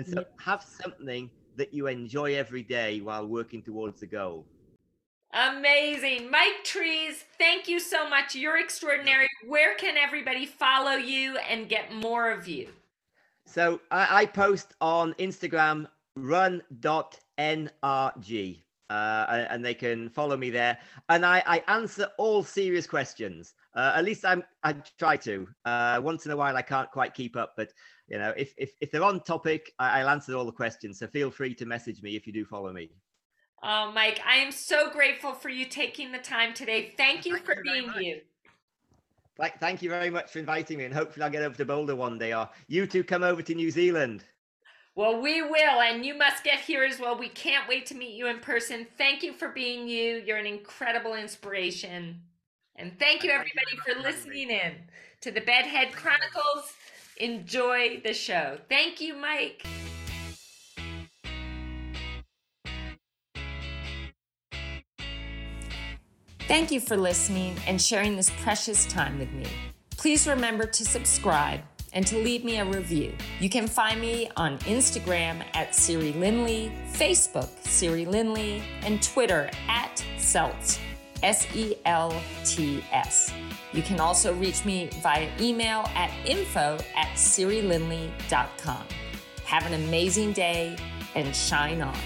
Speaker 2: And so have something that you enjoy every day while working towards the goal.
Speaker 1: Amazing. Mike Trees, thank you so much. You're extraordinary. Where can everybody follow you and get more of you?
Speaker 2: So I, I post on Instagram run.nrg. Uh, and they can follow me there. And I, I answer all serious questions. Uh, at least I'm I try to. Uh, once in a while I can't quite keep up, but you know if if, if they're on topic, I, I'll answer all the questions. So feel free to message me if you do follow me.
Speaker 1: Oh, Mike, I am so grateful for you taking the time today. Thank you thank for you being you.
Speaker 2: Like, Thank you very much for inviting me, and hopefully I'll get over to Boulder one day, or you two come over to New Zealand.
Speaker 1: Well, we will, and you must get here as well. We can't wait to meet you in person. Thank you for being you. You're an incredible inspiration. And thank you, everybody, for listening in to the Bedhead Chronicles. Enjoy the show. Thank you, Mike. Thank you for listening and sharing this precious time with me. Please remember to subscribe and to leave me a review. You can find me on Instagram at Siri Lindley, Facebook Siri Lindley, and Twitter at Seltz. S E L T S. You can also reach me via email at info at sirilindley.com. Have an amazing day and shine on.